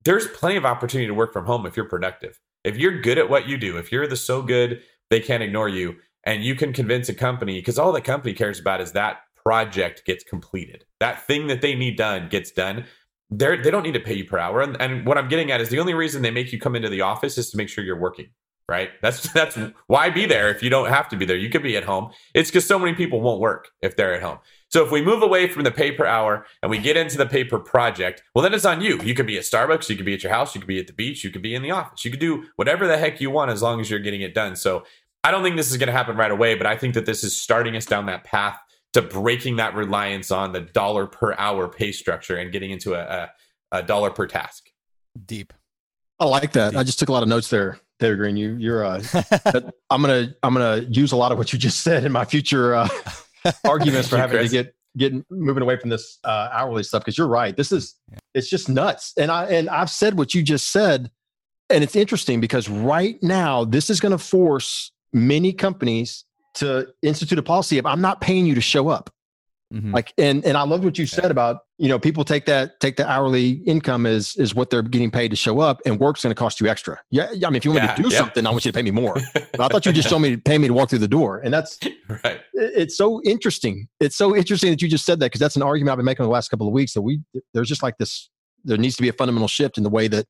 There's plenty of opportunity to work from home if you're productive. If you're good at what you do, if you're the so good they can't ignore you, and you can convince a company because all the company cares about is that project gets completed. That thing that they need done gets done. They're, they don't need to pay you per hour. And, and what I'm getting at is the only reason they make you come into the office is to make sure you're working right? That's *laughs* that's why be there if you don't have to be there. You could be at home. It's because so many people won't work if they're at home. So if we move away from the pay per hour and we get into the pay per project, well, then it's on you. You could be at Starbucks, you could be at your house, you could be at the beach, you could be in the office. You could do whatever the heck you want as long as you're getting it done. So I don't think this is going to happen right away, but I think that this is starting us down that path to breaking that reliance on the dollar per hour pay structure and getting into a, a, a dollar per task. Deep. I like that. I just took a lot of notes there, David Greene. You, you're. Uh, *laughs* I'm gonna, I'm gonna use a lot of what you just said in my future uh, *laughs* arguments for having Chris. to get getting moving away from this uh, hourly stuff because you're right. This is, yeah. it's just nuts. And I and I've said what you just said, and it's interesting because right now this is going to force many companies to institute a policy of I'm not paying you to show up. Mhm. Like and and I loved what you said about you know people take that take the hourly income as is what they're getting paid to show up and work's going to cost you extra. Yeah, yeah, I mean if you want Yeah, me to do yeah. something, I want you to pay me more. *laughs* But I thought you just told me to pay me to walk through the door, and that's right. it- it's so interesting. It's so interesting that you just said that because that's an argument I've been making the last couple of weeks that we there's just like this there needs to be a fundamental shift in the way that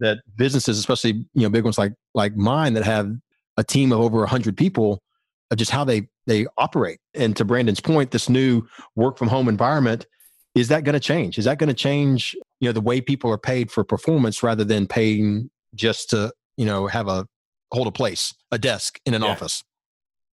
that businesses, especially you know big ones like like mine that have a team of over 100 people just how they they operate. And to brandon's point this new work from home environment is that going to change? Is that going to change you know the way people are paid for performance rather than paying just to you know have a hold a place a desk in an Yeah. office?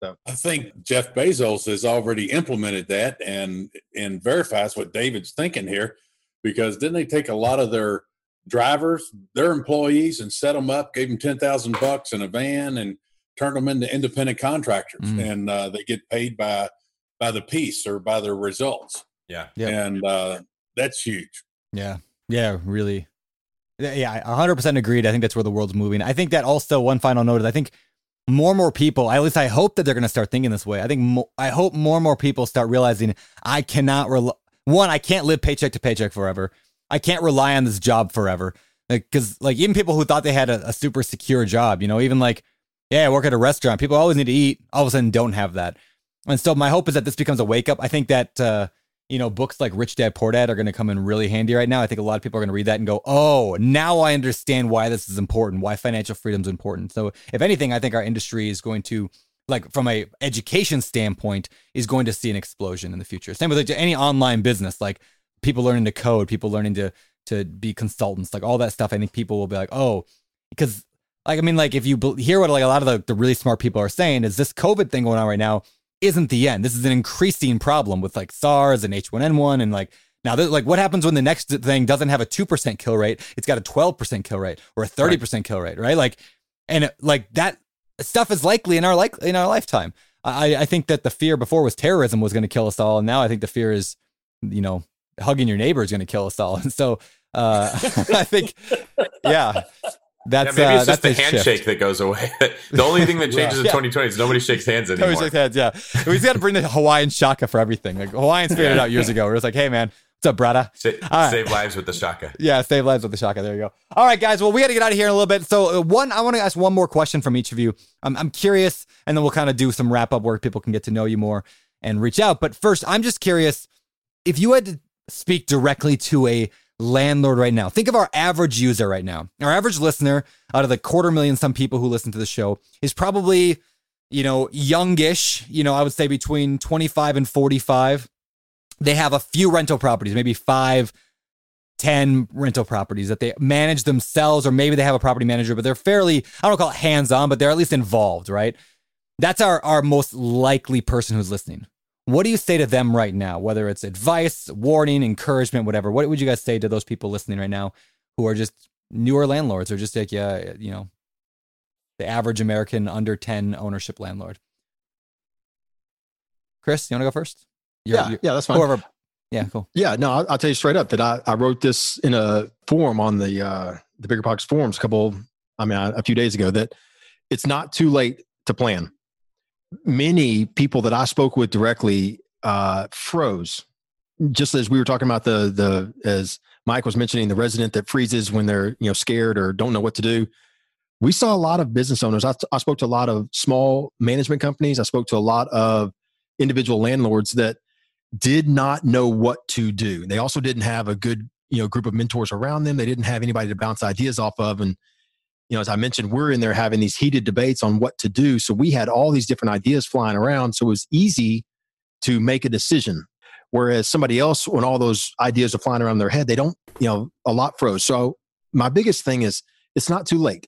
I think Jeff Bezos has already implemented that and and verifies what David's thinking here, because didn't they take a lot of their drivers, their employees, and set them up, gave them ten thousand bucks in a van, and turned them into independent contractors, Mm. and uh, they get paid by by the piece or by their results, Yeah. Yep. and uh, that's huge. Yeah. Yeah, really. Yeah, Yeah, 100% agreed. I think that's where the world's moving. I think that also one final note is I think more and more people, at least I hope that they're going to start thinking this way. I think mo- I hope more and more people start realizing I cannot rely one, I can't live paycheck to paycheck forever. I can't rely on this job forever. Like cuz like even people who thought they had a, a super secure job, you know, even like yeah, I work at a restaurant. People always need to eat. All of a sudden don't have that. And so my hope is that this becomes a wake up. I think that uh you know, books like Rich Dad Poor Dad are going to come in really handy right now. I think a lot of people are going to read that and go, "Oh, now I understand why this is important, why financial freedom is important." So, if anything, I think our industry is going to, like, from a education standpoint, is going to see an explosion in the future. Same with like, any online business, like people learning to code, people learning to to be consultants, like all that stuff. I think people will be like, "Oh," because, like, I mean, like if you hear what like a lot of the, the really smart people are saying, is this COVID thing going on right now isn't the end. This is an increasing problem with like SARS and H1N1 and like now th- like what happens when the next thing doesn't have a 2% kill rate, it's got a 12% kill rate or a 30% kill rate, right? Like and like that stuff is likely in our like in our lifetime. I I think that the fear before was terrorism was going to kill us all and now I think the fear is you know hugging your neighbor is going to kill us all. And *laughs* so uh *laughs* I think yeah. That's yeah, maybe uh, it's just the a shift. handshake that goes away. *laughs* the only thing that changes *laughs* in 2020 is nobody shakes hands anymore. Always shake hands, yeah. We just got to bring the Hawaiian shaka for everything. Like Hawaiians figured it out years ago. We're just like, hey man, what's up, brother? Sa- right. Save lives with the shaka. Yeah, save lives with the shaka. There you go. All right, guys. Well, we got to get out of here in a little bit. So, uh, one, I want to ask one more question from each of you. I'm, I'm curious, and then we'll kind of do some wrap up where people can get to know you more and reach out. But first, I'm just curious if you had to speak directly to a landlord right now. Think of our average user right now. Our average listener, out of the quarter million some people who listen to the show, is probably, you know, youngish. You know, I would say between 25 and 45. They have a few rental properties, maybe five, 10 rental properties that they manage themselves, or maybe they have a property manager, but they're fairly, I don't call it hands on, but they're at least involved, right? That's our, our most likely person who's listening. What do you say to them right now? Whether it's advice, warning, encouragement, whatever. What would you guys say to those people listening right now who are just newer landlords or just like, yeah, you know, the average American under 10 ownership landlord? Chris, you want to go first? You're- yeah, you're- yeah, that's fine. Whoever. Yeah, cool. Yeah, no, I'll, I'll tell you straight up that I, I wrote this in a forum on the uh, the Bigger Pockets forums a couple, I mean, a few days ago. That it's not too late to plan. Many people that I spoke with directly uh, froze, just as we were talking about the the as Mike was mentioning the resident that freezes when they're you know scared or don't know what to do. We saw a lot of business owners. I, I spoke to a lot of small management companies. I spoke to a lot of individual landlords that did not know what to do. They also didn't have a good, you know, group of mentors around them. They didn't have anybody to bounce ideas off of. And, you know, as I mentioned, we're in there having these heated debates on what to do. So we had all these different ideas flying around. So it was easy to make a decision. Whereas somebody else, when all those ideas are flying around their head, they don't, you know, a lot froze. So my biggest thing is it's not too late.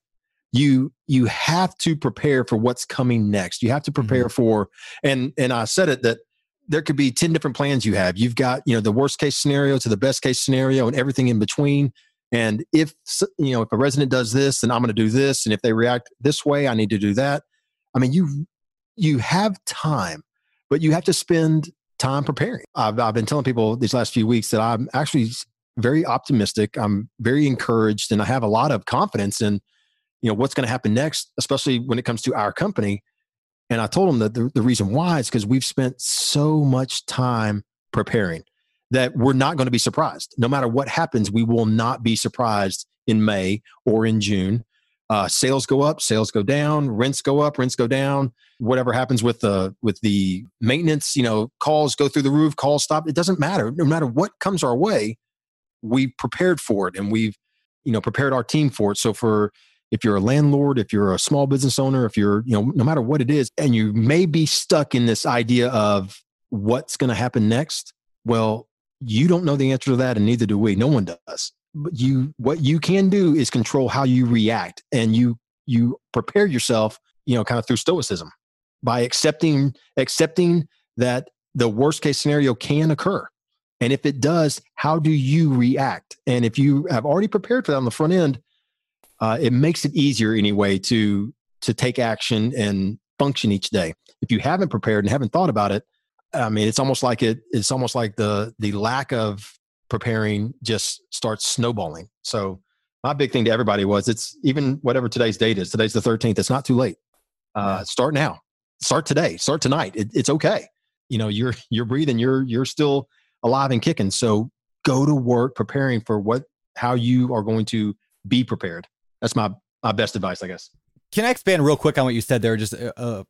You you have to prepare for what's coming next. You have to prepare mm-hmm. for and and I said it that there could be 10 different plans you have. You've got, you know, the worst case scenario to the best case scenario and everything in between. And if you know, if a resident does this, then I'm going to do this and if they react this way, I need to do that. I mean, you you have time, but you have to spend time preparing. I've, I've been telling people these last few weeks that I'm actually very optimistic. I'm very encouraged, and I have a lot of confidence in you know what's going to happen next, especially when it comes to our company. And I told them that the, the reason why is because we've spent so much time preparing that we're not going to be surprised. No matter what happens, we will not be surprised in May or in June uh, sales go up, sales go down, rents go up, rents go down. Whatever happens with the with the maintenance, you know, calls go through the roof, calls stop. It doesn't matter. No matter what comes our way, we prepared for it, and we've you know prepared our team for it. So for if you're a landlord, if you're a small business owner, if you're you know no matter what it is, and you may be stuck in this idea of what's going to happen next. Well, you don't know the answer to that, and neither do we. No one does. But you what you can do is control how you react and you you prepare yourself you know kind of through stoicism. By accepting accepting that the worst case scenario can occur. And if it does how do you react? And if you have already prepared for that on the front end uh, it makes it easier anyway to to take action and function each day. If you haven't prepared and haven't thought about it i mean it's almost like it it's almost like the the lack of preparing just starts snowballing. So my big thing to everybody was it's even whatever today's date is. Today's the 13th. It's not too late. Uh. Start now. Start today. Start tonight. It, it's okay. You know, you're you're breathing. You're you're still alive and kicking. So go to work preparing for what how you are going to be prepared. That's my my best advice, I guess. Can I expand real quick on what you said there? Just uh, uh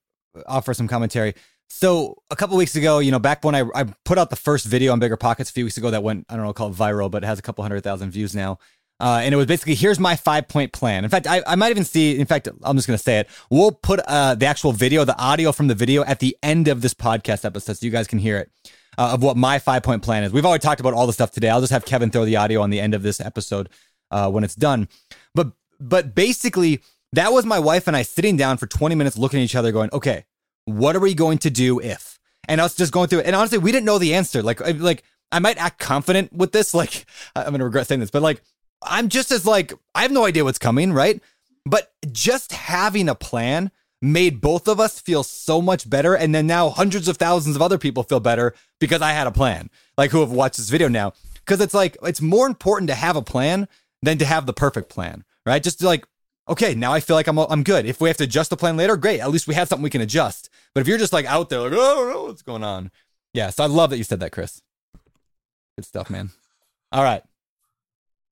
offer some commentary. So a couple weeks ago, you know, back when I, I put out the first video on Bigger Pockets a few weeks ago that went, I don't know, called viral, but it has a couple hundred thousand views now. Uh, and it was basically, here's my five point plan. In fact, I, I might even see, in fact, I'm just going to say it. We'll put uh, the actual video, the audio from the video at the end of this podcast episode so you guys can hear it uh, of what my five point plan is. We've already talked about all the stuff today. I'll just have Kevin throw the audio on the end of this episode uh, when it's done. But, but basically, that was my wife and I sitting down for 20 minutes looking at each other going, okay, what are we going to do if? And us just going through it. And honestly, we didn't know the answer. Like, like I might act confident with this. *laughs* Like, I'm gonna regret saying this, but like, I'm just as like, I have no idea what's coming, right? But just having a plan made both of us feel so much better. And then now hundreds of thousands of other people feel better because I had a plan, like who have watched this video now. Because it's like, it's more important to have a plan than to have the perfect plan, right? Just like okay, now I feel like I'm I'm good. If we have to adjust the plan later, great. At least we have something we can adjust. But if you're just like out there, like, oh, I don't know what's going on. Yeah, so I love that you said that, Chris. Good stuff, man. All right.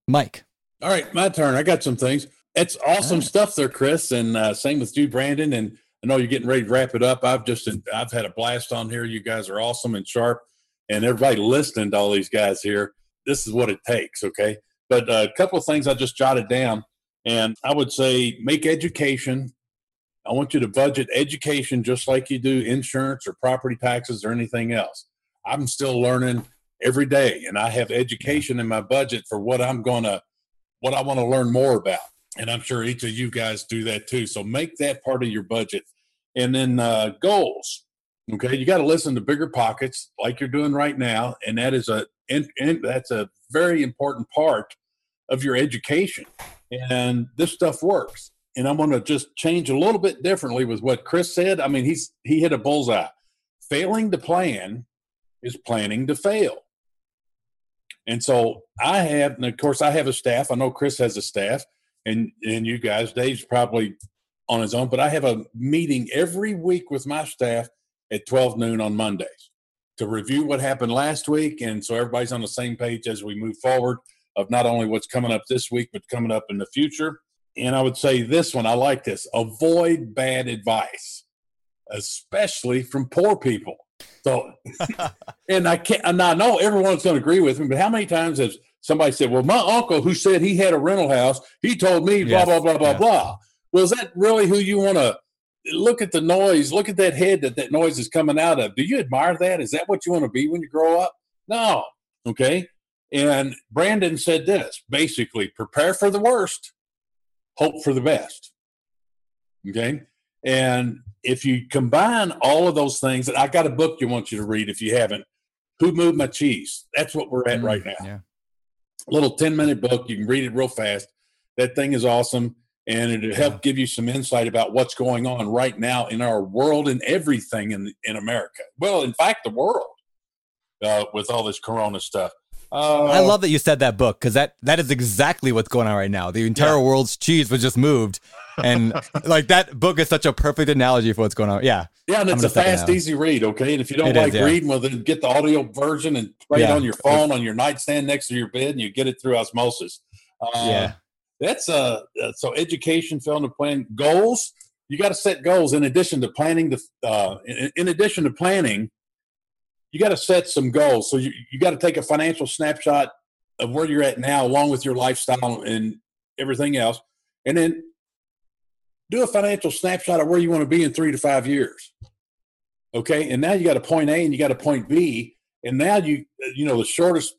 Mike. All right, my turn. I got some things. It's awesome right. stuff there, Chris. And uh, same with you, Brandon. And I know you're getting ready to wrap it up. I've just I've had a blast on here. You guys are awesome and sharp. And everybody listening to all these guys here, this is what it takes, okay? But uh, a couple of things I just jotted down. And I would say make education. I want you to budget education just like you do insurance or property taxes or anything else. I'm still learning every day and I have education in my budget for what I'm going to what I want to learn more about. And I'm sure each of you guys do that too. So make that part of your budget. And then uh, goals. Okay, you got to listen to bigger pockets like you're doing right now, and that is a and, and that's a very important part of your education and this stuff works. And I'm going to just change a little bit differently with what Chris said. I mean, he's he hit a bullseye. Failing to plan is planning to fail. And so I have, and of course, I have a staff. I know Chris has a staff, and and you guys, Dave's probably on his own, but I have a meeting every week with my staff at 12 noon on Mondays to review what happened last week, and so everybody's on the same page as we move forward of not only what's coming up this week, but coming up in the future. And I would say this one, I like this avoid bad advice, especially from poor people. So, *laughs* and I can't, and I know everyone's going to agree with me, but how many times has somebody said, well, my uncle who said he had a rental house, he told me blah, yes. blah, blah, blah, blah. Well, is that really who you want to look at the noise? Look at that head that that noise is coming out of. Do you admire that? Is that what you want to be when you grow up? No. Okay. And Brandon said this basically prepare for the worst, hope for the best. Okay. And if you combine all of those things, and I got a book you want you to read if you haven't, Who Moved My Cheese? That's what we're at Mm, right now. Yeah. Little 10 minute book. You can read it real fast. That thing is awesome. And it'll help give you some insight about what's going on right now in our world and everything in, in America. Well, in fact, the world uh, with all this corona stuff. Uh, I love that you said that book because that that is exactly what's going on right now. The entire world's cheese was just moved, and *laughs* like that book is such a perfect analogy for what's going on. Yeah, Yeah, and it's a fast, easy read. Okay, and if you don't It is, like yeah. reading, well, then get the audio version and play it on your phone on your nightstand next to your bed, and you get it through osmosis. Uh, yeah, that's uh, uh, so education, film to plan goals. You got to set goals in addition to planning. The uh, in, in addition to planning, you got to set some goals. So you you got to take a financial snapshot of where you're at now, along with your lifestyle and everything else, and then do a financial snapshot of where you want to be in three to five years. Okay, and now you got a point A and you got a point B, and now you you know the shortest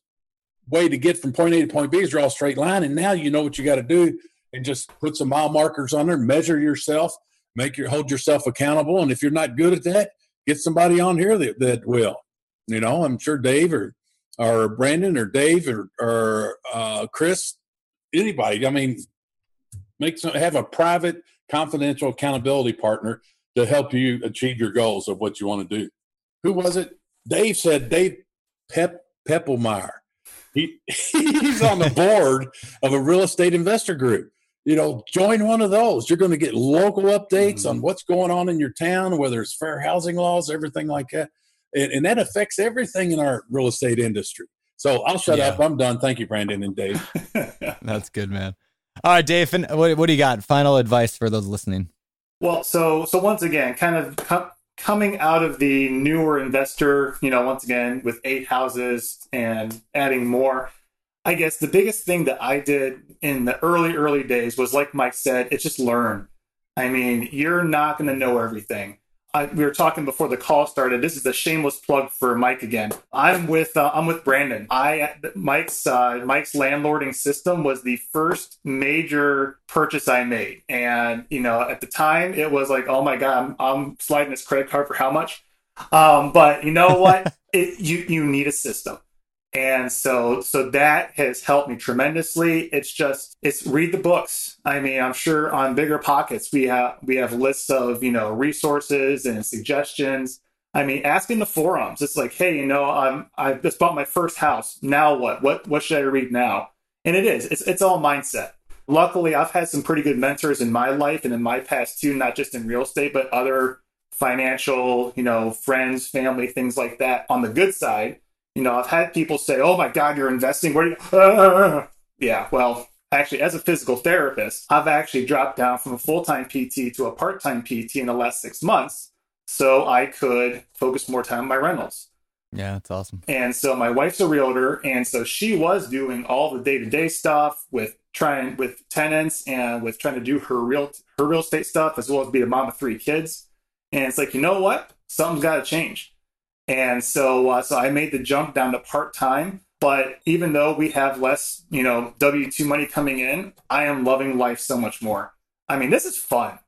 way to get from point A to point B is draw a straight line, and now you know what you got to do, and just put some mile markers on there, measure yourself, make your hold yourself accountable, and if you're not good at that, get somebody on here that, that will. You know, I'm sure Dave or or Brandon or Dave or or uh, Chris, anybody. I mean, make some have a private, confidential accountability partner to help you achieve your goals of what you want to do. Who was it? Dave said Dave Pep Peppelmeyer. He *laughs* he's on the *laughs* board of a real estate investor group. You know, join one of those. You're going to get local updates on what's going on in your town, whether it's fair housing laws, everything like that, and, and that affects everything in our real estate industry. So I'll shut Yeah. up. I'm done. Thank you, Brandon and Dave. *laughs* that's good, man. All right, Dave, fin- what what do you got? Final advice for those listening? Well, so so once again, kind of co- coming out of the newer investor, you know, once again with eight houses and adding more. I guess the biggest thing that I did in the early early days was like Mike said, it's just learn. I mean, you're not going to know everything. I, we were talking before the call started. This is a shameless plug for Mike again. I'm with uh, I'm with Brandon. I Mike's uh, Mike's landlording system was the first major purchase I made, and you know at the time it was like, oh my god, I'm, I'm sliding this credit card for how much? Um, but you know what? *laughs* it, you you need a system and so so that has helped me tremendously. It's just it's read the books. I mean i'm sure on bigger pockets we have we have lists of you know resources and suggestions. I mean asking the forums it's like hey you know i'm i just bought my first house. Now what? What what should i read now? And it is. It's, it's all mindset. Luckily i've had some pretty good mentors in my life and in my past too not just in real estate but other financial you know friends family things like that on the good side you know, I've had people say, "Oh my God, you're investing." Where? Uh, *laughs* yeah, well, actually, as a physical therapist, I've actually dropped down from a full-time PT to a part-time PT in the last six months, so I could focus more time on my rentals. Yeah, that's awesome. And so my wife's a realtor, and so she was doing all the day-to-day stuff with trying with tenants and with trying to do her real her real estate stuff as well as be a mom of three kids. And it's like, you know what? Something's got to change. And so, uh, so I made the jump down to part time. But even though we have less, you know, W two money coming in, I am loving life so much more. I mean, this is fun.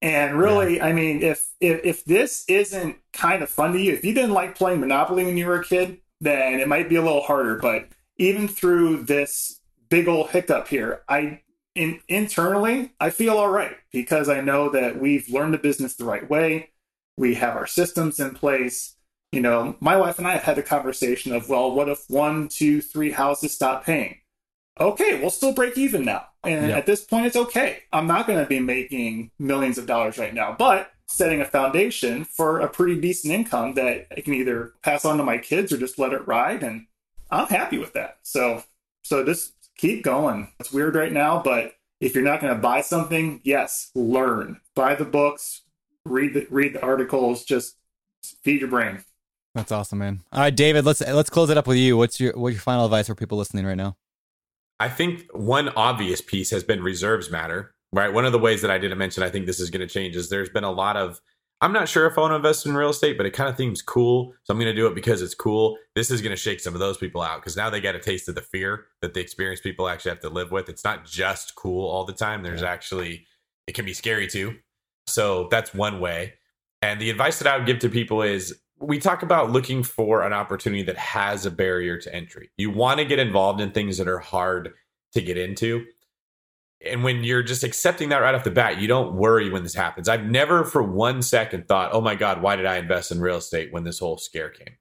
And really, I mean, if, if if this isn't kind of fun to you, if you didn't like playing Monopoly when you were a kid, then it might be a little harder. But even through this big old hiccup here, I in, internally I feel all right because I know that we've learned the business the right way. We have our systems in place. You know, my wife and I have had a conversation of, well, what if one, two, three houses stop paying? Okay, we'll still break even now. And Yeah. at this point, it's okay. I'm not going to be making millions of dollars right now, but setting a foundation for a pretty decent income that I can either pass on to my kids or just let it ride. And I'm happy with that. So, so just keep going. It's weird right now, but if you're not going to buy something, yes, learn, buy the books, read the, read the articles, just feed your brain. That's awesome, man. All right, David, let's let's close it up with you. What's your what's your final advice for people listening right now? I think one obvious piece has been reserves matter, right? One of the ways that I didn't mention, I think this is going to change, is there's been a lot of I'm not sure if I want to invest in real estate, but it kind of seems cool. So I'm going to do it because it's cool. This is going to shake some of those people out because now they get a taste of the fear that the experienced people actually have to live with. It's not just cool all the time. There's actually, it can be scary too. So that's one way. And the advice that I would give to people is we talk about looking for an opportunity that has a barrier to entry. You want to get involved in things that are hard to get into. And when you're just accepting that right off the bat, you don't worry when this happens. I've never for one second thought, oh my God, why did I invest in real estate when this whole scare came?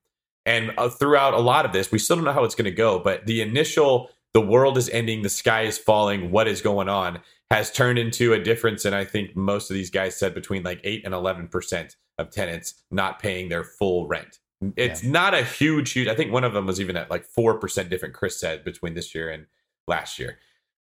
And uh, throughout a lot of this, we still don't know how it's going to go. But the initial, the world is ending, the sky is falling, what is going on, has turned into a difference. And I think most of these guys said between like 8 and 11% of tenants not paying their full rent. It's yeah. not a huge, huge. I think one of them was even at like 4% different, Chris said, between this year and last year.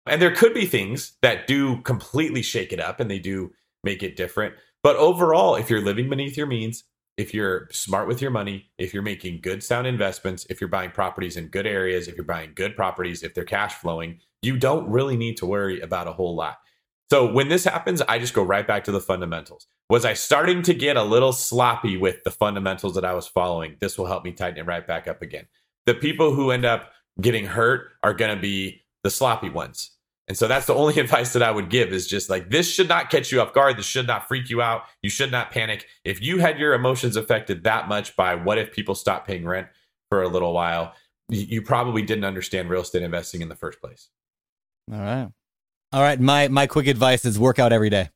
And there could be things that do completely shake it up and they do make it different. But overall, if you're living beneath your means, if you're smart with your money, if you're making good sound investments, if you're buying properties in good areas, if you're buying good properties, if they're cash flowing, you don't really need to worry about a whole lot. So when this happens, I just go right back to the fundamentals. Was I starting to get a little sloppy with the fundamentals that I was following? This will help me tighten it right back up again. The people who end up getting hurt are going to be the sloppy ones. And so that's the only *laughs* advice that I would give is just like this should not catch you off guard. This should not freak you out. You should not panic. If you had your emotions affected that much by what if people stop paying rent for a little while, you probably didn't understand real estate investing in the first place. All right. All right. My my quick advice is work out every day.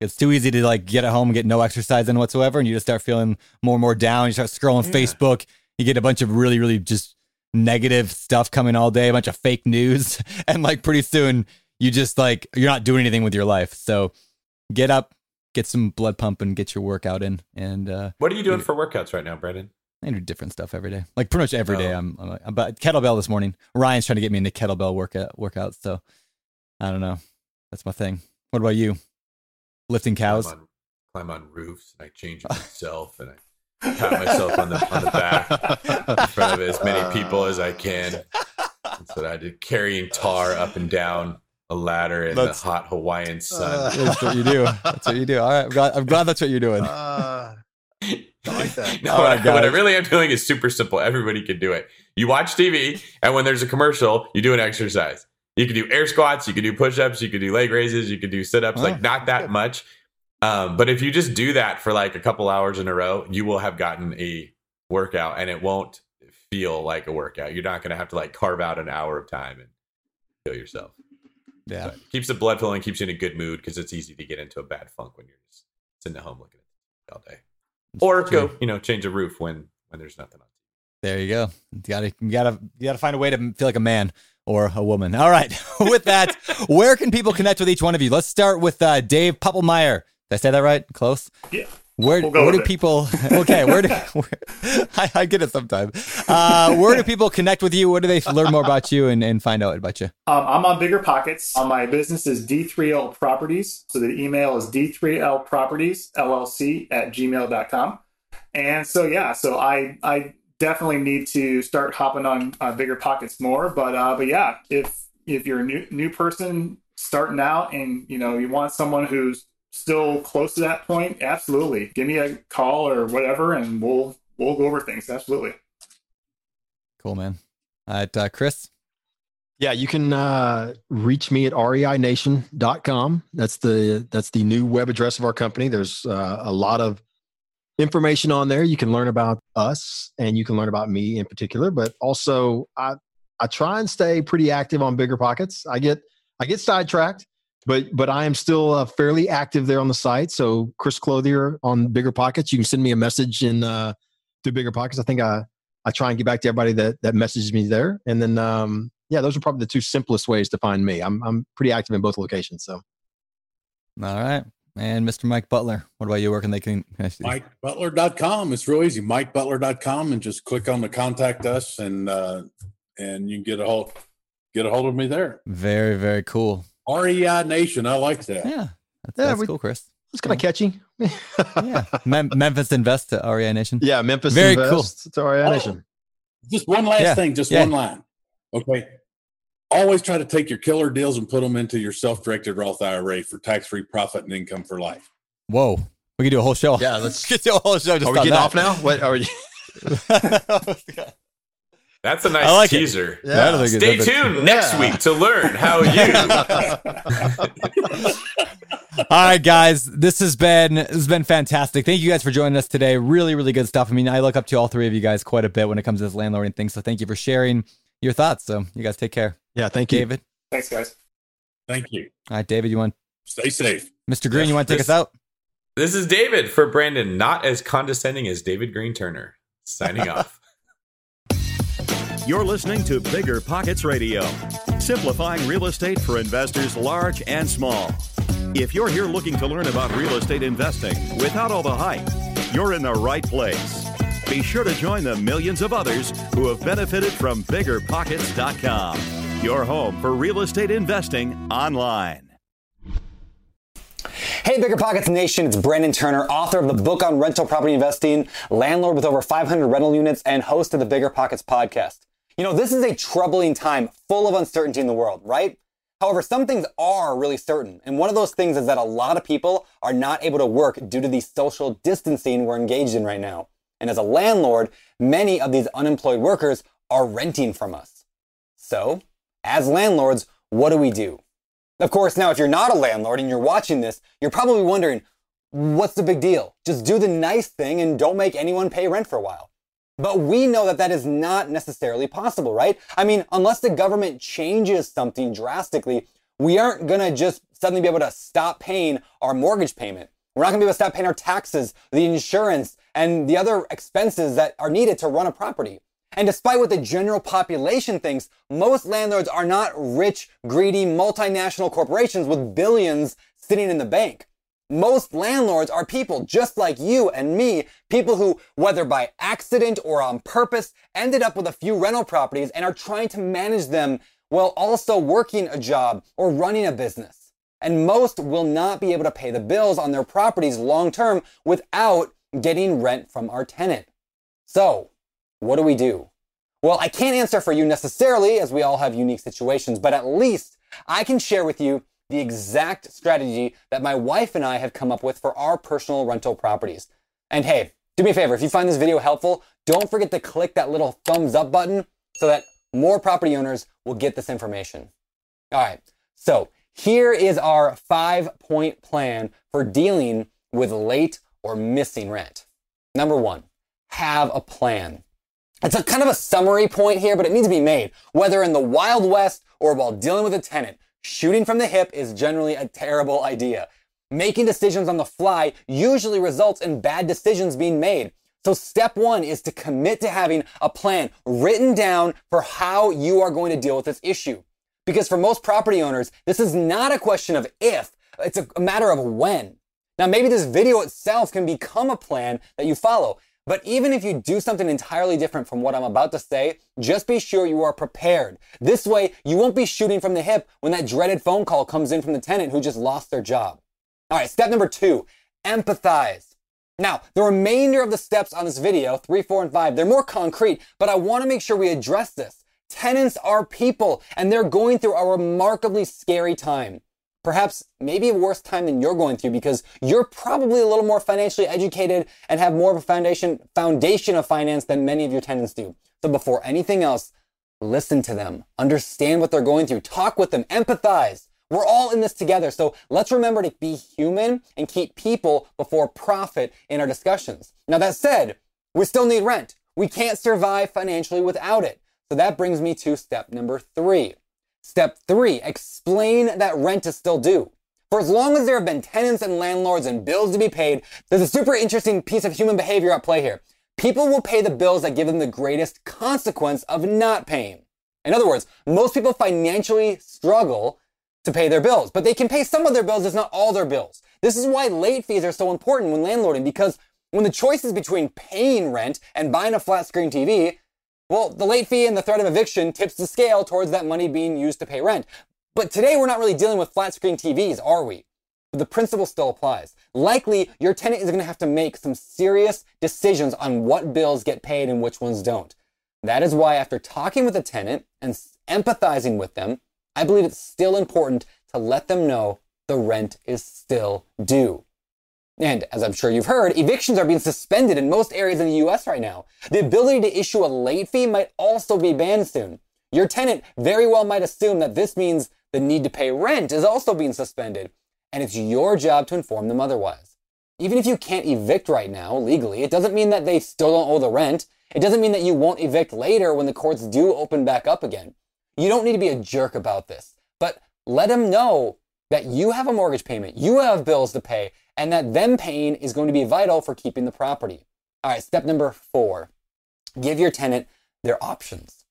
It's too easy to like get at home and get no exercise in whatsoever, and you just start feeling more and more down. You start scrolling yeah. Facebook. You get a bunch of really, really just negative stuff coming all day, a bunch of fake news, *laughs* and like pretty soon you just like you're not doing anything with your life. So get up, get some blood pumping, get your workout in. And uh, what are you doing for workouts right now, Brandon? I do different stuff every day. Like pretty much every oh. day. I'm, I'm, I'm about kettlebell this morning. Ryan's trying to get me into kettlebell workout workouts. So I don't know. That's my thing. What about you? Lifting cows? Climb on, climb on roofs and I change *laughs* myself and I pat myself on the on the back in front of as many people as I can. That's what I did, carrying tar up and down a ladder in that's, the hot Hawaiian sun. *laughs* that's what you do. That's what you do. All right, I'm glad, I'm glad that's what you're doing. Uh, I like that. *laughs* no, what, what I really am doing is super simple. Everybody can do it. You watch TV, and when there's a commercial, you do an exercise. You can do air squats, you can do push ups, you can do leg raises, you can do sit ups, oh, like not that much. Um, but if you just do that for like a couple hours in a row, you will have gotten a workout and it won't feel like a workout. You're not going to have to like carve out an hour of time and kill yourself. Yeah. But keeps the blood flowing, keeps you in a good mood because it's easy to get into a bad funk when you're just sitting at home looking at all day. That's or true. go, you know, change a roof when when there's nothing on. There you go. You gotta you gotta you gotta find a way to feel like a man or a woman. All right. *laughs* with that, where can people connect with each one of you? Let's start with uh, Dave Poppelmeier. Did I say that right? Close? Yeah. Where, we'll where do it. people *laughs* okay where do *laughs* where, I, I, get it sometimes uh, where do people connect with you where do they learn more about you and, and find out about you um, i'm on bigger pockets uh, my business is d3l properties so the email is d3l properties llc at gmail.com and so yeah so i i definitely need to start hopping on uh, bigger pockets more but uh but yeah if if you're a new new person starting out and you know you want someone who's still close to that point, absolutely. Give me a call or whatever, and we'll we'll go over things. Absolutely. Cool, man. All right, uh, Chris. Yeah, you can uh, reach me at reination.com. That's the that's the new web address of our company. There's uh, a lot of information on there. You can learn about us and you can learn about me in particular, but also I I try and stay pretty active on bigger pockets. I get I get sidetracked but but I am still uh, fairly active there on the site. So Chris Clothier on Bigger Pockets, you can send me a message in uh, through Bigger Pockets. I think I I try and get back to everybody that that messages me there, and then um, yeah, those are probably the two simplest ways to find me. I'm I'm pretty active in both locations. So, all right. And Mr. Mike Butler, what about you? Where can they can, can MikeButler.com. It's real easy. MikeButler.com and just click on the contact us and uh, and you can get a hold get a hold of me there. Very, very cool. REI Nation. I like that. Yeah. That's, yeah, that's we, cool, Chris. It's kind of catchy. yeah. Mem- Memphis Invest to REI Nation. Yeah. Memphis Very Invest cool. to REI oh, Nation. Just one last yeah. thing, just yeah. one line. Okay. Always try to take your killer deals and put them into your self directed Roth IRA for tax free profit and income for life. Whoa. We can do a whole show. Yeah, let's. *laughs* Get do a whole show just Are we getting that. off now? What are you? *laughs* That's a nice I like teaser. That is a good- Stay that's a- tuned next Yeah. week to learn how you. *laughs* All right, guys, this has been this has been fantastic. Thank you guys for joining us today. Really, really good stuff. I mean, I look up to all three of you guys quite a bit when it comes to this landlording thing. So thank you for sharing your thoughts. So you guys take care. Yeah, thank you. David. Thanks, guys. Thank you. All right, David, you want Stay safe. Mr. Greene, you want to take This- us out? this is David for Brandon, not as condescending as David Greene Turner. Signing *laughs* off. You're listening to Bigger Pockets Radio, simplifying real estate for investors large and small. If you're here looking to learn about real estate investing without all the hype, you're in the right place. Be sure to join the millions of others who have benefited from biggerpockets.com, your home for real estate investing online. Hey, Bigger Pockets Nation, it's Brandon Turner, author of the book on rental property investing, landlord with over 500 rental units, and host of the Bigger Pockets podcast. You know, this is a troubling time full of uncertainty in the world, right? However, some things are really certain. And one of those things is that a lot of people are not able to work due to the social distancing we're engaged in right now. And as a landlord, many of these unemployed workers are renting from us. So, as landlords, what do we do? Of course, now if you're not a landlord and you're watching this, you're probably wondering, what's the big deal? Just do the nice thing and don't make anyone pay rent for a while. But we know that that is not necessarily possible, right? I mean, unless the government changes something drastically, we aren't gonna just suddenly be able to stop paying our mortgage payment. We're not gonna be able to stop paying our taxes, the insurance, and the other expenses that are needed to run a property. And despite what the general population thinks, most landlords are not rich, greedy, multinational corporations with billions sitting in the bank. Most landlords are people just like you and me, people who, whether by accident or on purpose, ended up with a few rental properties and are trying to manage them while also working a job or running a business. And most will not be able to pay the bills on their properties long term without getting rent from our tenant. So, what do we do? Well, I can't answer for you necessarily, as we all have unique situations, but at least I can share with you the exact strategy that my wife and I have come up with for our personal rental properties. And hey, do me a favor, if you find this video helpful, don't forget to click that little thumbs up button so that more property owners will get this information. All right, so here is our five point plan for dealing with late or missing rent. Number one, have a plan. It's a kind of a summary point here, but it needs to be made. Whether in the Wild West or while dealing with a tenant, shooting from the hip is generally a terrible idea. Making decisions on the fly usually results in bad decisions being made. So step one is to commit to having a plan written down for how you are going to deal with this issue. Because for most property owners, this is not a question of if, it's a matter of when. Now, maybe this video itself can become a plan that you follow. But even if you do something entirely different from what I'm about to say, just be sure you are prepared. This way, you won't be shooting from the hip when that dreaded phone call comes in from the tenant who just lost their job. All right, step number two, empathize. Now, the remainder of the steps on this video, three, four, and five, they're more concrete, but I want to make sure we address this. Tenants are people, and they're going through a remarkably scary time. Perhaps maybe a worse time than you're going through because you're probably a little more financially educated and have more of a foundation foundation of finance than many of your tenants do. So before anything else, listen to them, understand what they're going through, talk with them, empathize. We're all in this together. So let's remember to be human and keep people before profit in our discussions. Now that said, we still need rent. We can't survive financially without it. So that brings me to step number three. Step three, explain that rent is still due. For as long as there have been tenants and landlords and bills to be paid, there's a super interesting piece of human behavior at play here. People will pay the bills that give them the greatest consequence of not paying. In other words, most people financially struggle to pay their bills, but they can pay some of their bills, it's not all their bills. This is why late fees are so important when landlording, because when the choice is between paying rent and buying a flat screen TV, well, the late fee and the threat of eviction tips the scale towards that money being used to pay rent. But today we're not really dealing with flat screen TVs, are we? But the principle still applies. Likely, your tenant is going to have to make some serious decisions on what bills get paid and which ones don't. That is why, after talking with the tenant and empathizing with them, I believe it's still important to let them know the rent is still due. And as I'm sure you've heard, evictions are being suspended in most areas in the US right now. The ability to issue a late fee might also be banned soon. Your tenant very well might assume that this means the need to pay rent is also being suspended, and it's your job to inform them otherwise. Even if you can't evict right now legally, it doesn't mean that they still don't owe the rent. It doesn't mean that you won't evict later when the courts do open back up again. You don't need to be a jerk about this, but let them know that you have a mortgage payment, you have bills to pay, and that them paying is going to be vital for keeping the property. All right, step number four give your tenant their options.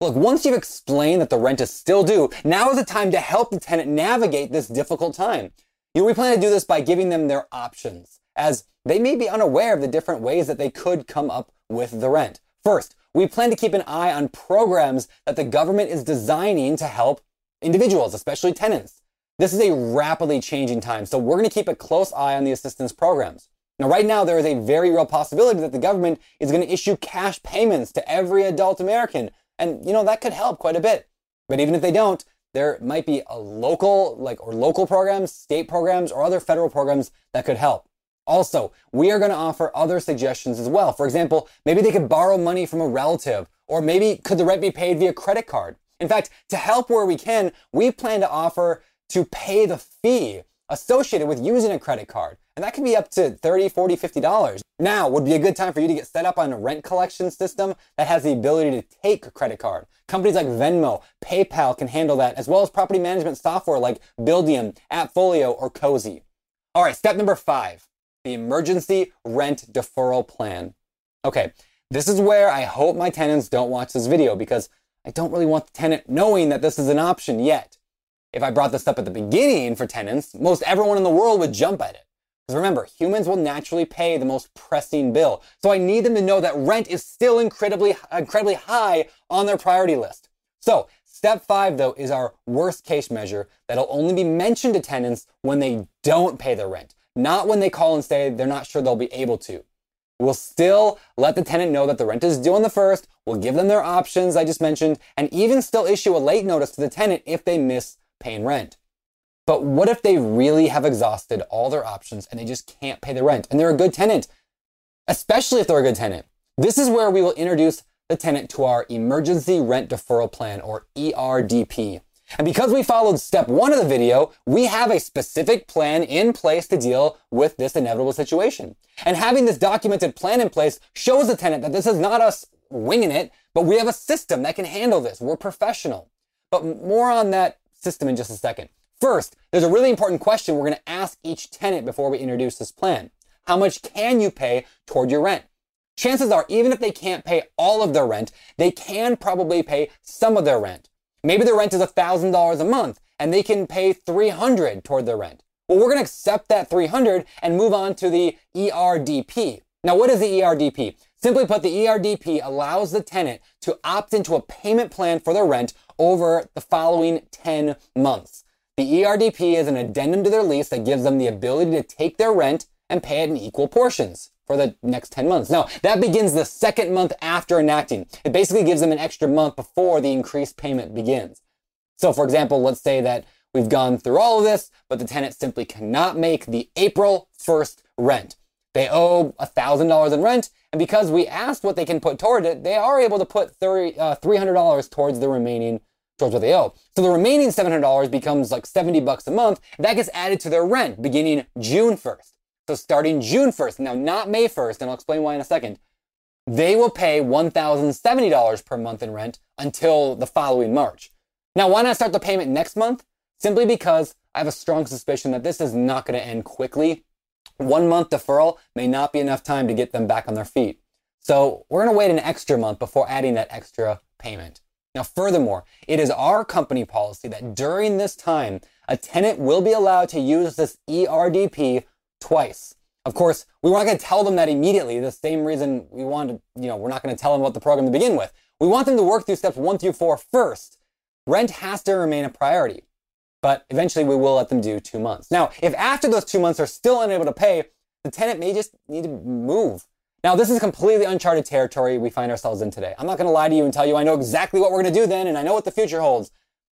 Look, once you've explained that the rent is still due, now is the time to help the tenant navigate this difficult time. You know, we plan to do this by giving them their options, as they may be unaware of the different ways that they could come up with the rent. First, we plan to keep an eye on programs that the government is designing to help individuals, especially tenants. This is a rapidly changing time, so we're going to keep a close eye on the assistance programs. Now, right now, there is a very real possibility that the government is going to issue cash payments to every adult American. And, you know, that could help quite a bit. But even if they don't, there might be a local, like, or local programs, state programs, or other federal programs that could help. Also, we are going to offer other suggestions as well. For example, maybe they could borrow money from a relative, or maybe could the rent be paid via credit card? In fact, to help where we can, we plan to offer to pay the fee associated with using a credit card. And that can be up to $30, $40, 50 dollars. Now would be a good time for you to get set up on a rent collection system that has the ability to take a credit card. Companies like Venmo, PayPal can handle that, as well as property management software like Buildium, Appfolio, or Cozy. All right, step number five, the emergency rent deferral plan. Okay, this is where I hope my tenants don't watch this video because I don't really want the tenant knowing that this is an option yet. If I brought this up at the beginning for tenants, most everyone in the world would jump at it. Because remember, humans will naturally pay the most pressing bill. So I need them to know that rent is still incredibly, incredibly high on their priority list. So step five, though, is our worst case measure that'll only be mentioned to tenants when they don't pay their rent, not when they call and say they're not sure they'll be able to. We'll still let the tenant know that the rent is due on the first. We'll give them their options I just mentioned, and even still issue a late notice to the tenant if they miss paying rent. But what if they really have exhausted all their options and they just can't pay the rent and they're a good tenant? Especially if they're a good tenant. This is where we will introduce the tenant to our emergency rent deferral plan or ERDP. And because we followed step one of the video, we have a specific plan in place to deal with this inevitable situation. And having this documented plan in place shows the tenant that this is not us winging it, but we have a system that can handle this. We're professional. But more on that system in just a second. First, there's a really important question we're going to ask each tenant before we introduce this plan. How much can you pay toward your rent? Chances are, even if they can't pay all of their rent, they can probably pay some of their rent. Maybe their rent is $1,000 a month and they can pay 300 toward their rent. Well, we're going to accept that 300 and move on to the ERDP. Now, what is the ERDP? Simply put, the ERDP allows the tenant to opt into a payment plan for their rent over the following 10 months. The ERDP is an addendum to their lease that gives them the ability to take their rent and pay it in equal portions for the next 10 months. Now, that begins the second month after enacting. It basically gives them an extra month before the increased payment begins. So, for example, let's say that we've gone through all of this, but the tenant simply cannot make the April 1st rent. They owe $1,000 in rent, and because we asked what they can put toward it, they are able to put 30, uh, $300 towards the remaining, towards what they owe. So the remaining $700 becomes like 70 bucks a month. That gets added to their rent beginning June 1st. So starting June 1st, now not May 1st, and I'll explain why in a second, they will pay $1,070 per month in rent until the following March. Now, why not start the payment next month? Simply because I have a strong suspicion that this is not going to end quickly one month deferral may not be enough time to get them back on their feet. So we're going to wait an extra month before adding that extra payment. Now, furthermore, it is our company policy that during this time, a tenant will be allowed to use this ERDP twice. Of course, we weren't going to tell them that immediately. The same reason we wanted, you know, we're not going to tell them about the program to begin with. We want them to work through steps one through four first. Rent has to remain a priority but eventually we will let them do two months. Now, if after those two months they're still unable to pay, the tenant may just need to move. Now, this is completely uncharted territory we find ourselves in today. I'm not going to lie to you and tell you I know exactly what we're going to do then and I know what the future holds.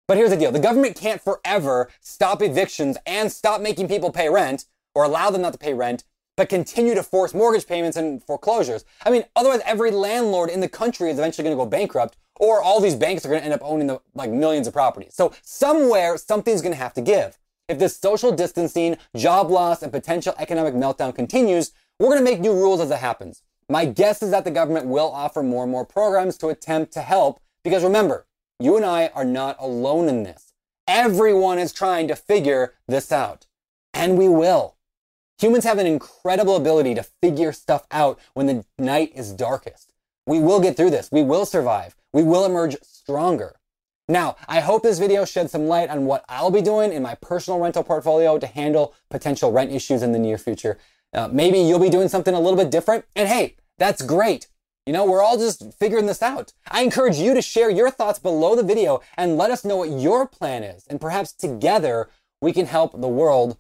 But here's the deal. The government can't forever stop evictions and stop making people pay rent or allow them not to pay rent, but continue to force mortgage payments and foreclosures. I mean, otherwise, every landlord in the country is eventually going to go bankrupt, or all these banks are going to end up owning the, like millions of properties. So somewhere, something's going to have to give. If this social distancing, job loss, and potential economic meltdown continues, we're going to make new rules as it happens. My guess is that the government will offer more and more programs to attempt to help because remember, you and I are not alone in this. Everyone is trying to figure this out. And we will. Humans have an incredible ability to figure stuff out when the night is darkest. We will get through this. We will survive. We will emerge stronger. Now, I hope this video sheds some light on what I'll be doing in my personal rental portfolio to handle potential rent issues in the near future. Uh, maybe you'll be doing something a little bit different. And hey, that's great. You know, we're all just figuring this out. I encourage you to share your thoughts below the video and let us know what your plan is. And perhaps together we can help the world,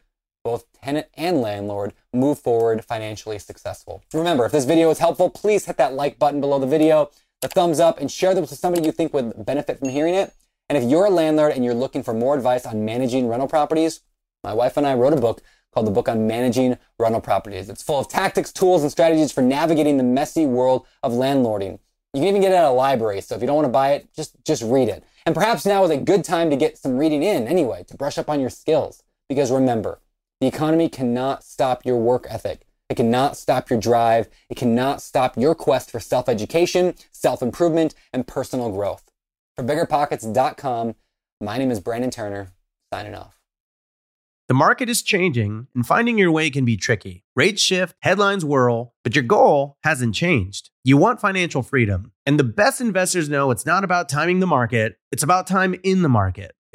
both tenant and landlord, move forward financially successful. Remember, if this video was helpful, please hit that like button below the video, the thumbs up, and share this with somebody you think would benefit from hearing it. And if you're a landlord and you're looking for more advice on managing rental properties, my wife and I wrote a book called the book on managing rental properties. It's full of tactics, tools, and strategies for navigating the messy world of landlording. You can even get it at a library, so if you don't want to buy it, just just read it. And perhaps now is a good time to get some reading in anyway, to brush up on your skills. Because remember, the economy cannot stop your work ethic. It cannot stop your drive. It cannot stop your quest for self-education, self-improvement, and personal growth. For biggerpockets.com, my name is Brandon Turner, signing off. The market is changing, and finding your way can be tricky. Rates shift, headlines whirl, but your goal hasn't changed. You want financial freedom, and the best investors know it's not about timing the market, it's about time in the market.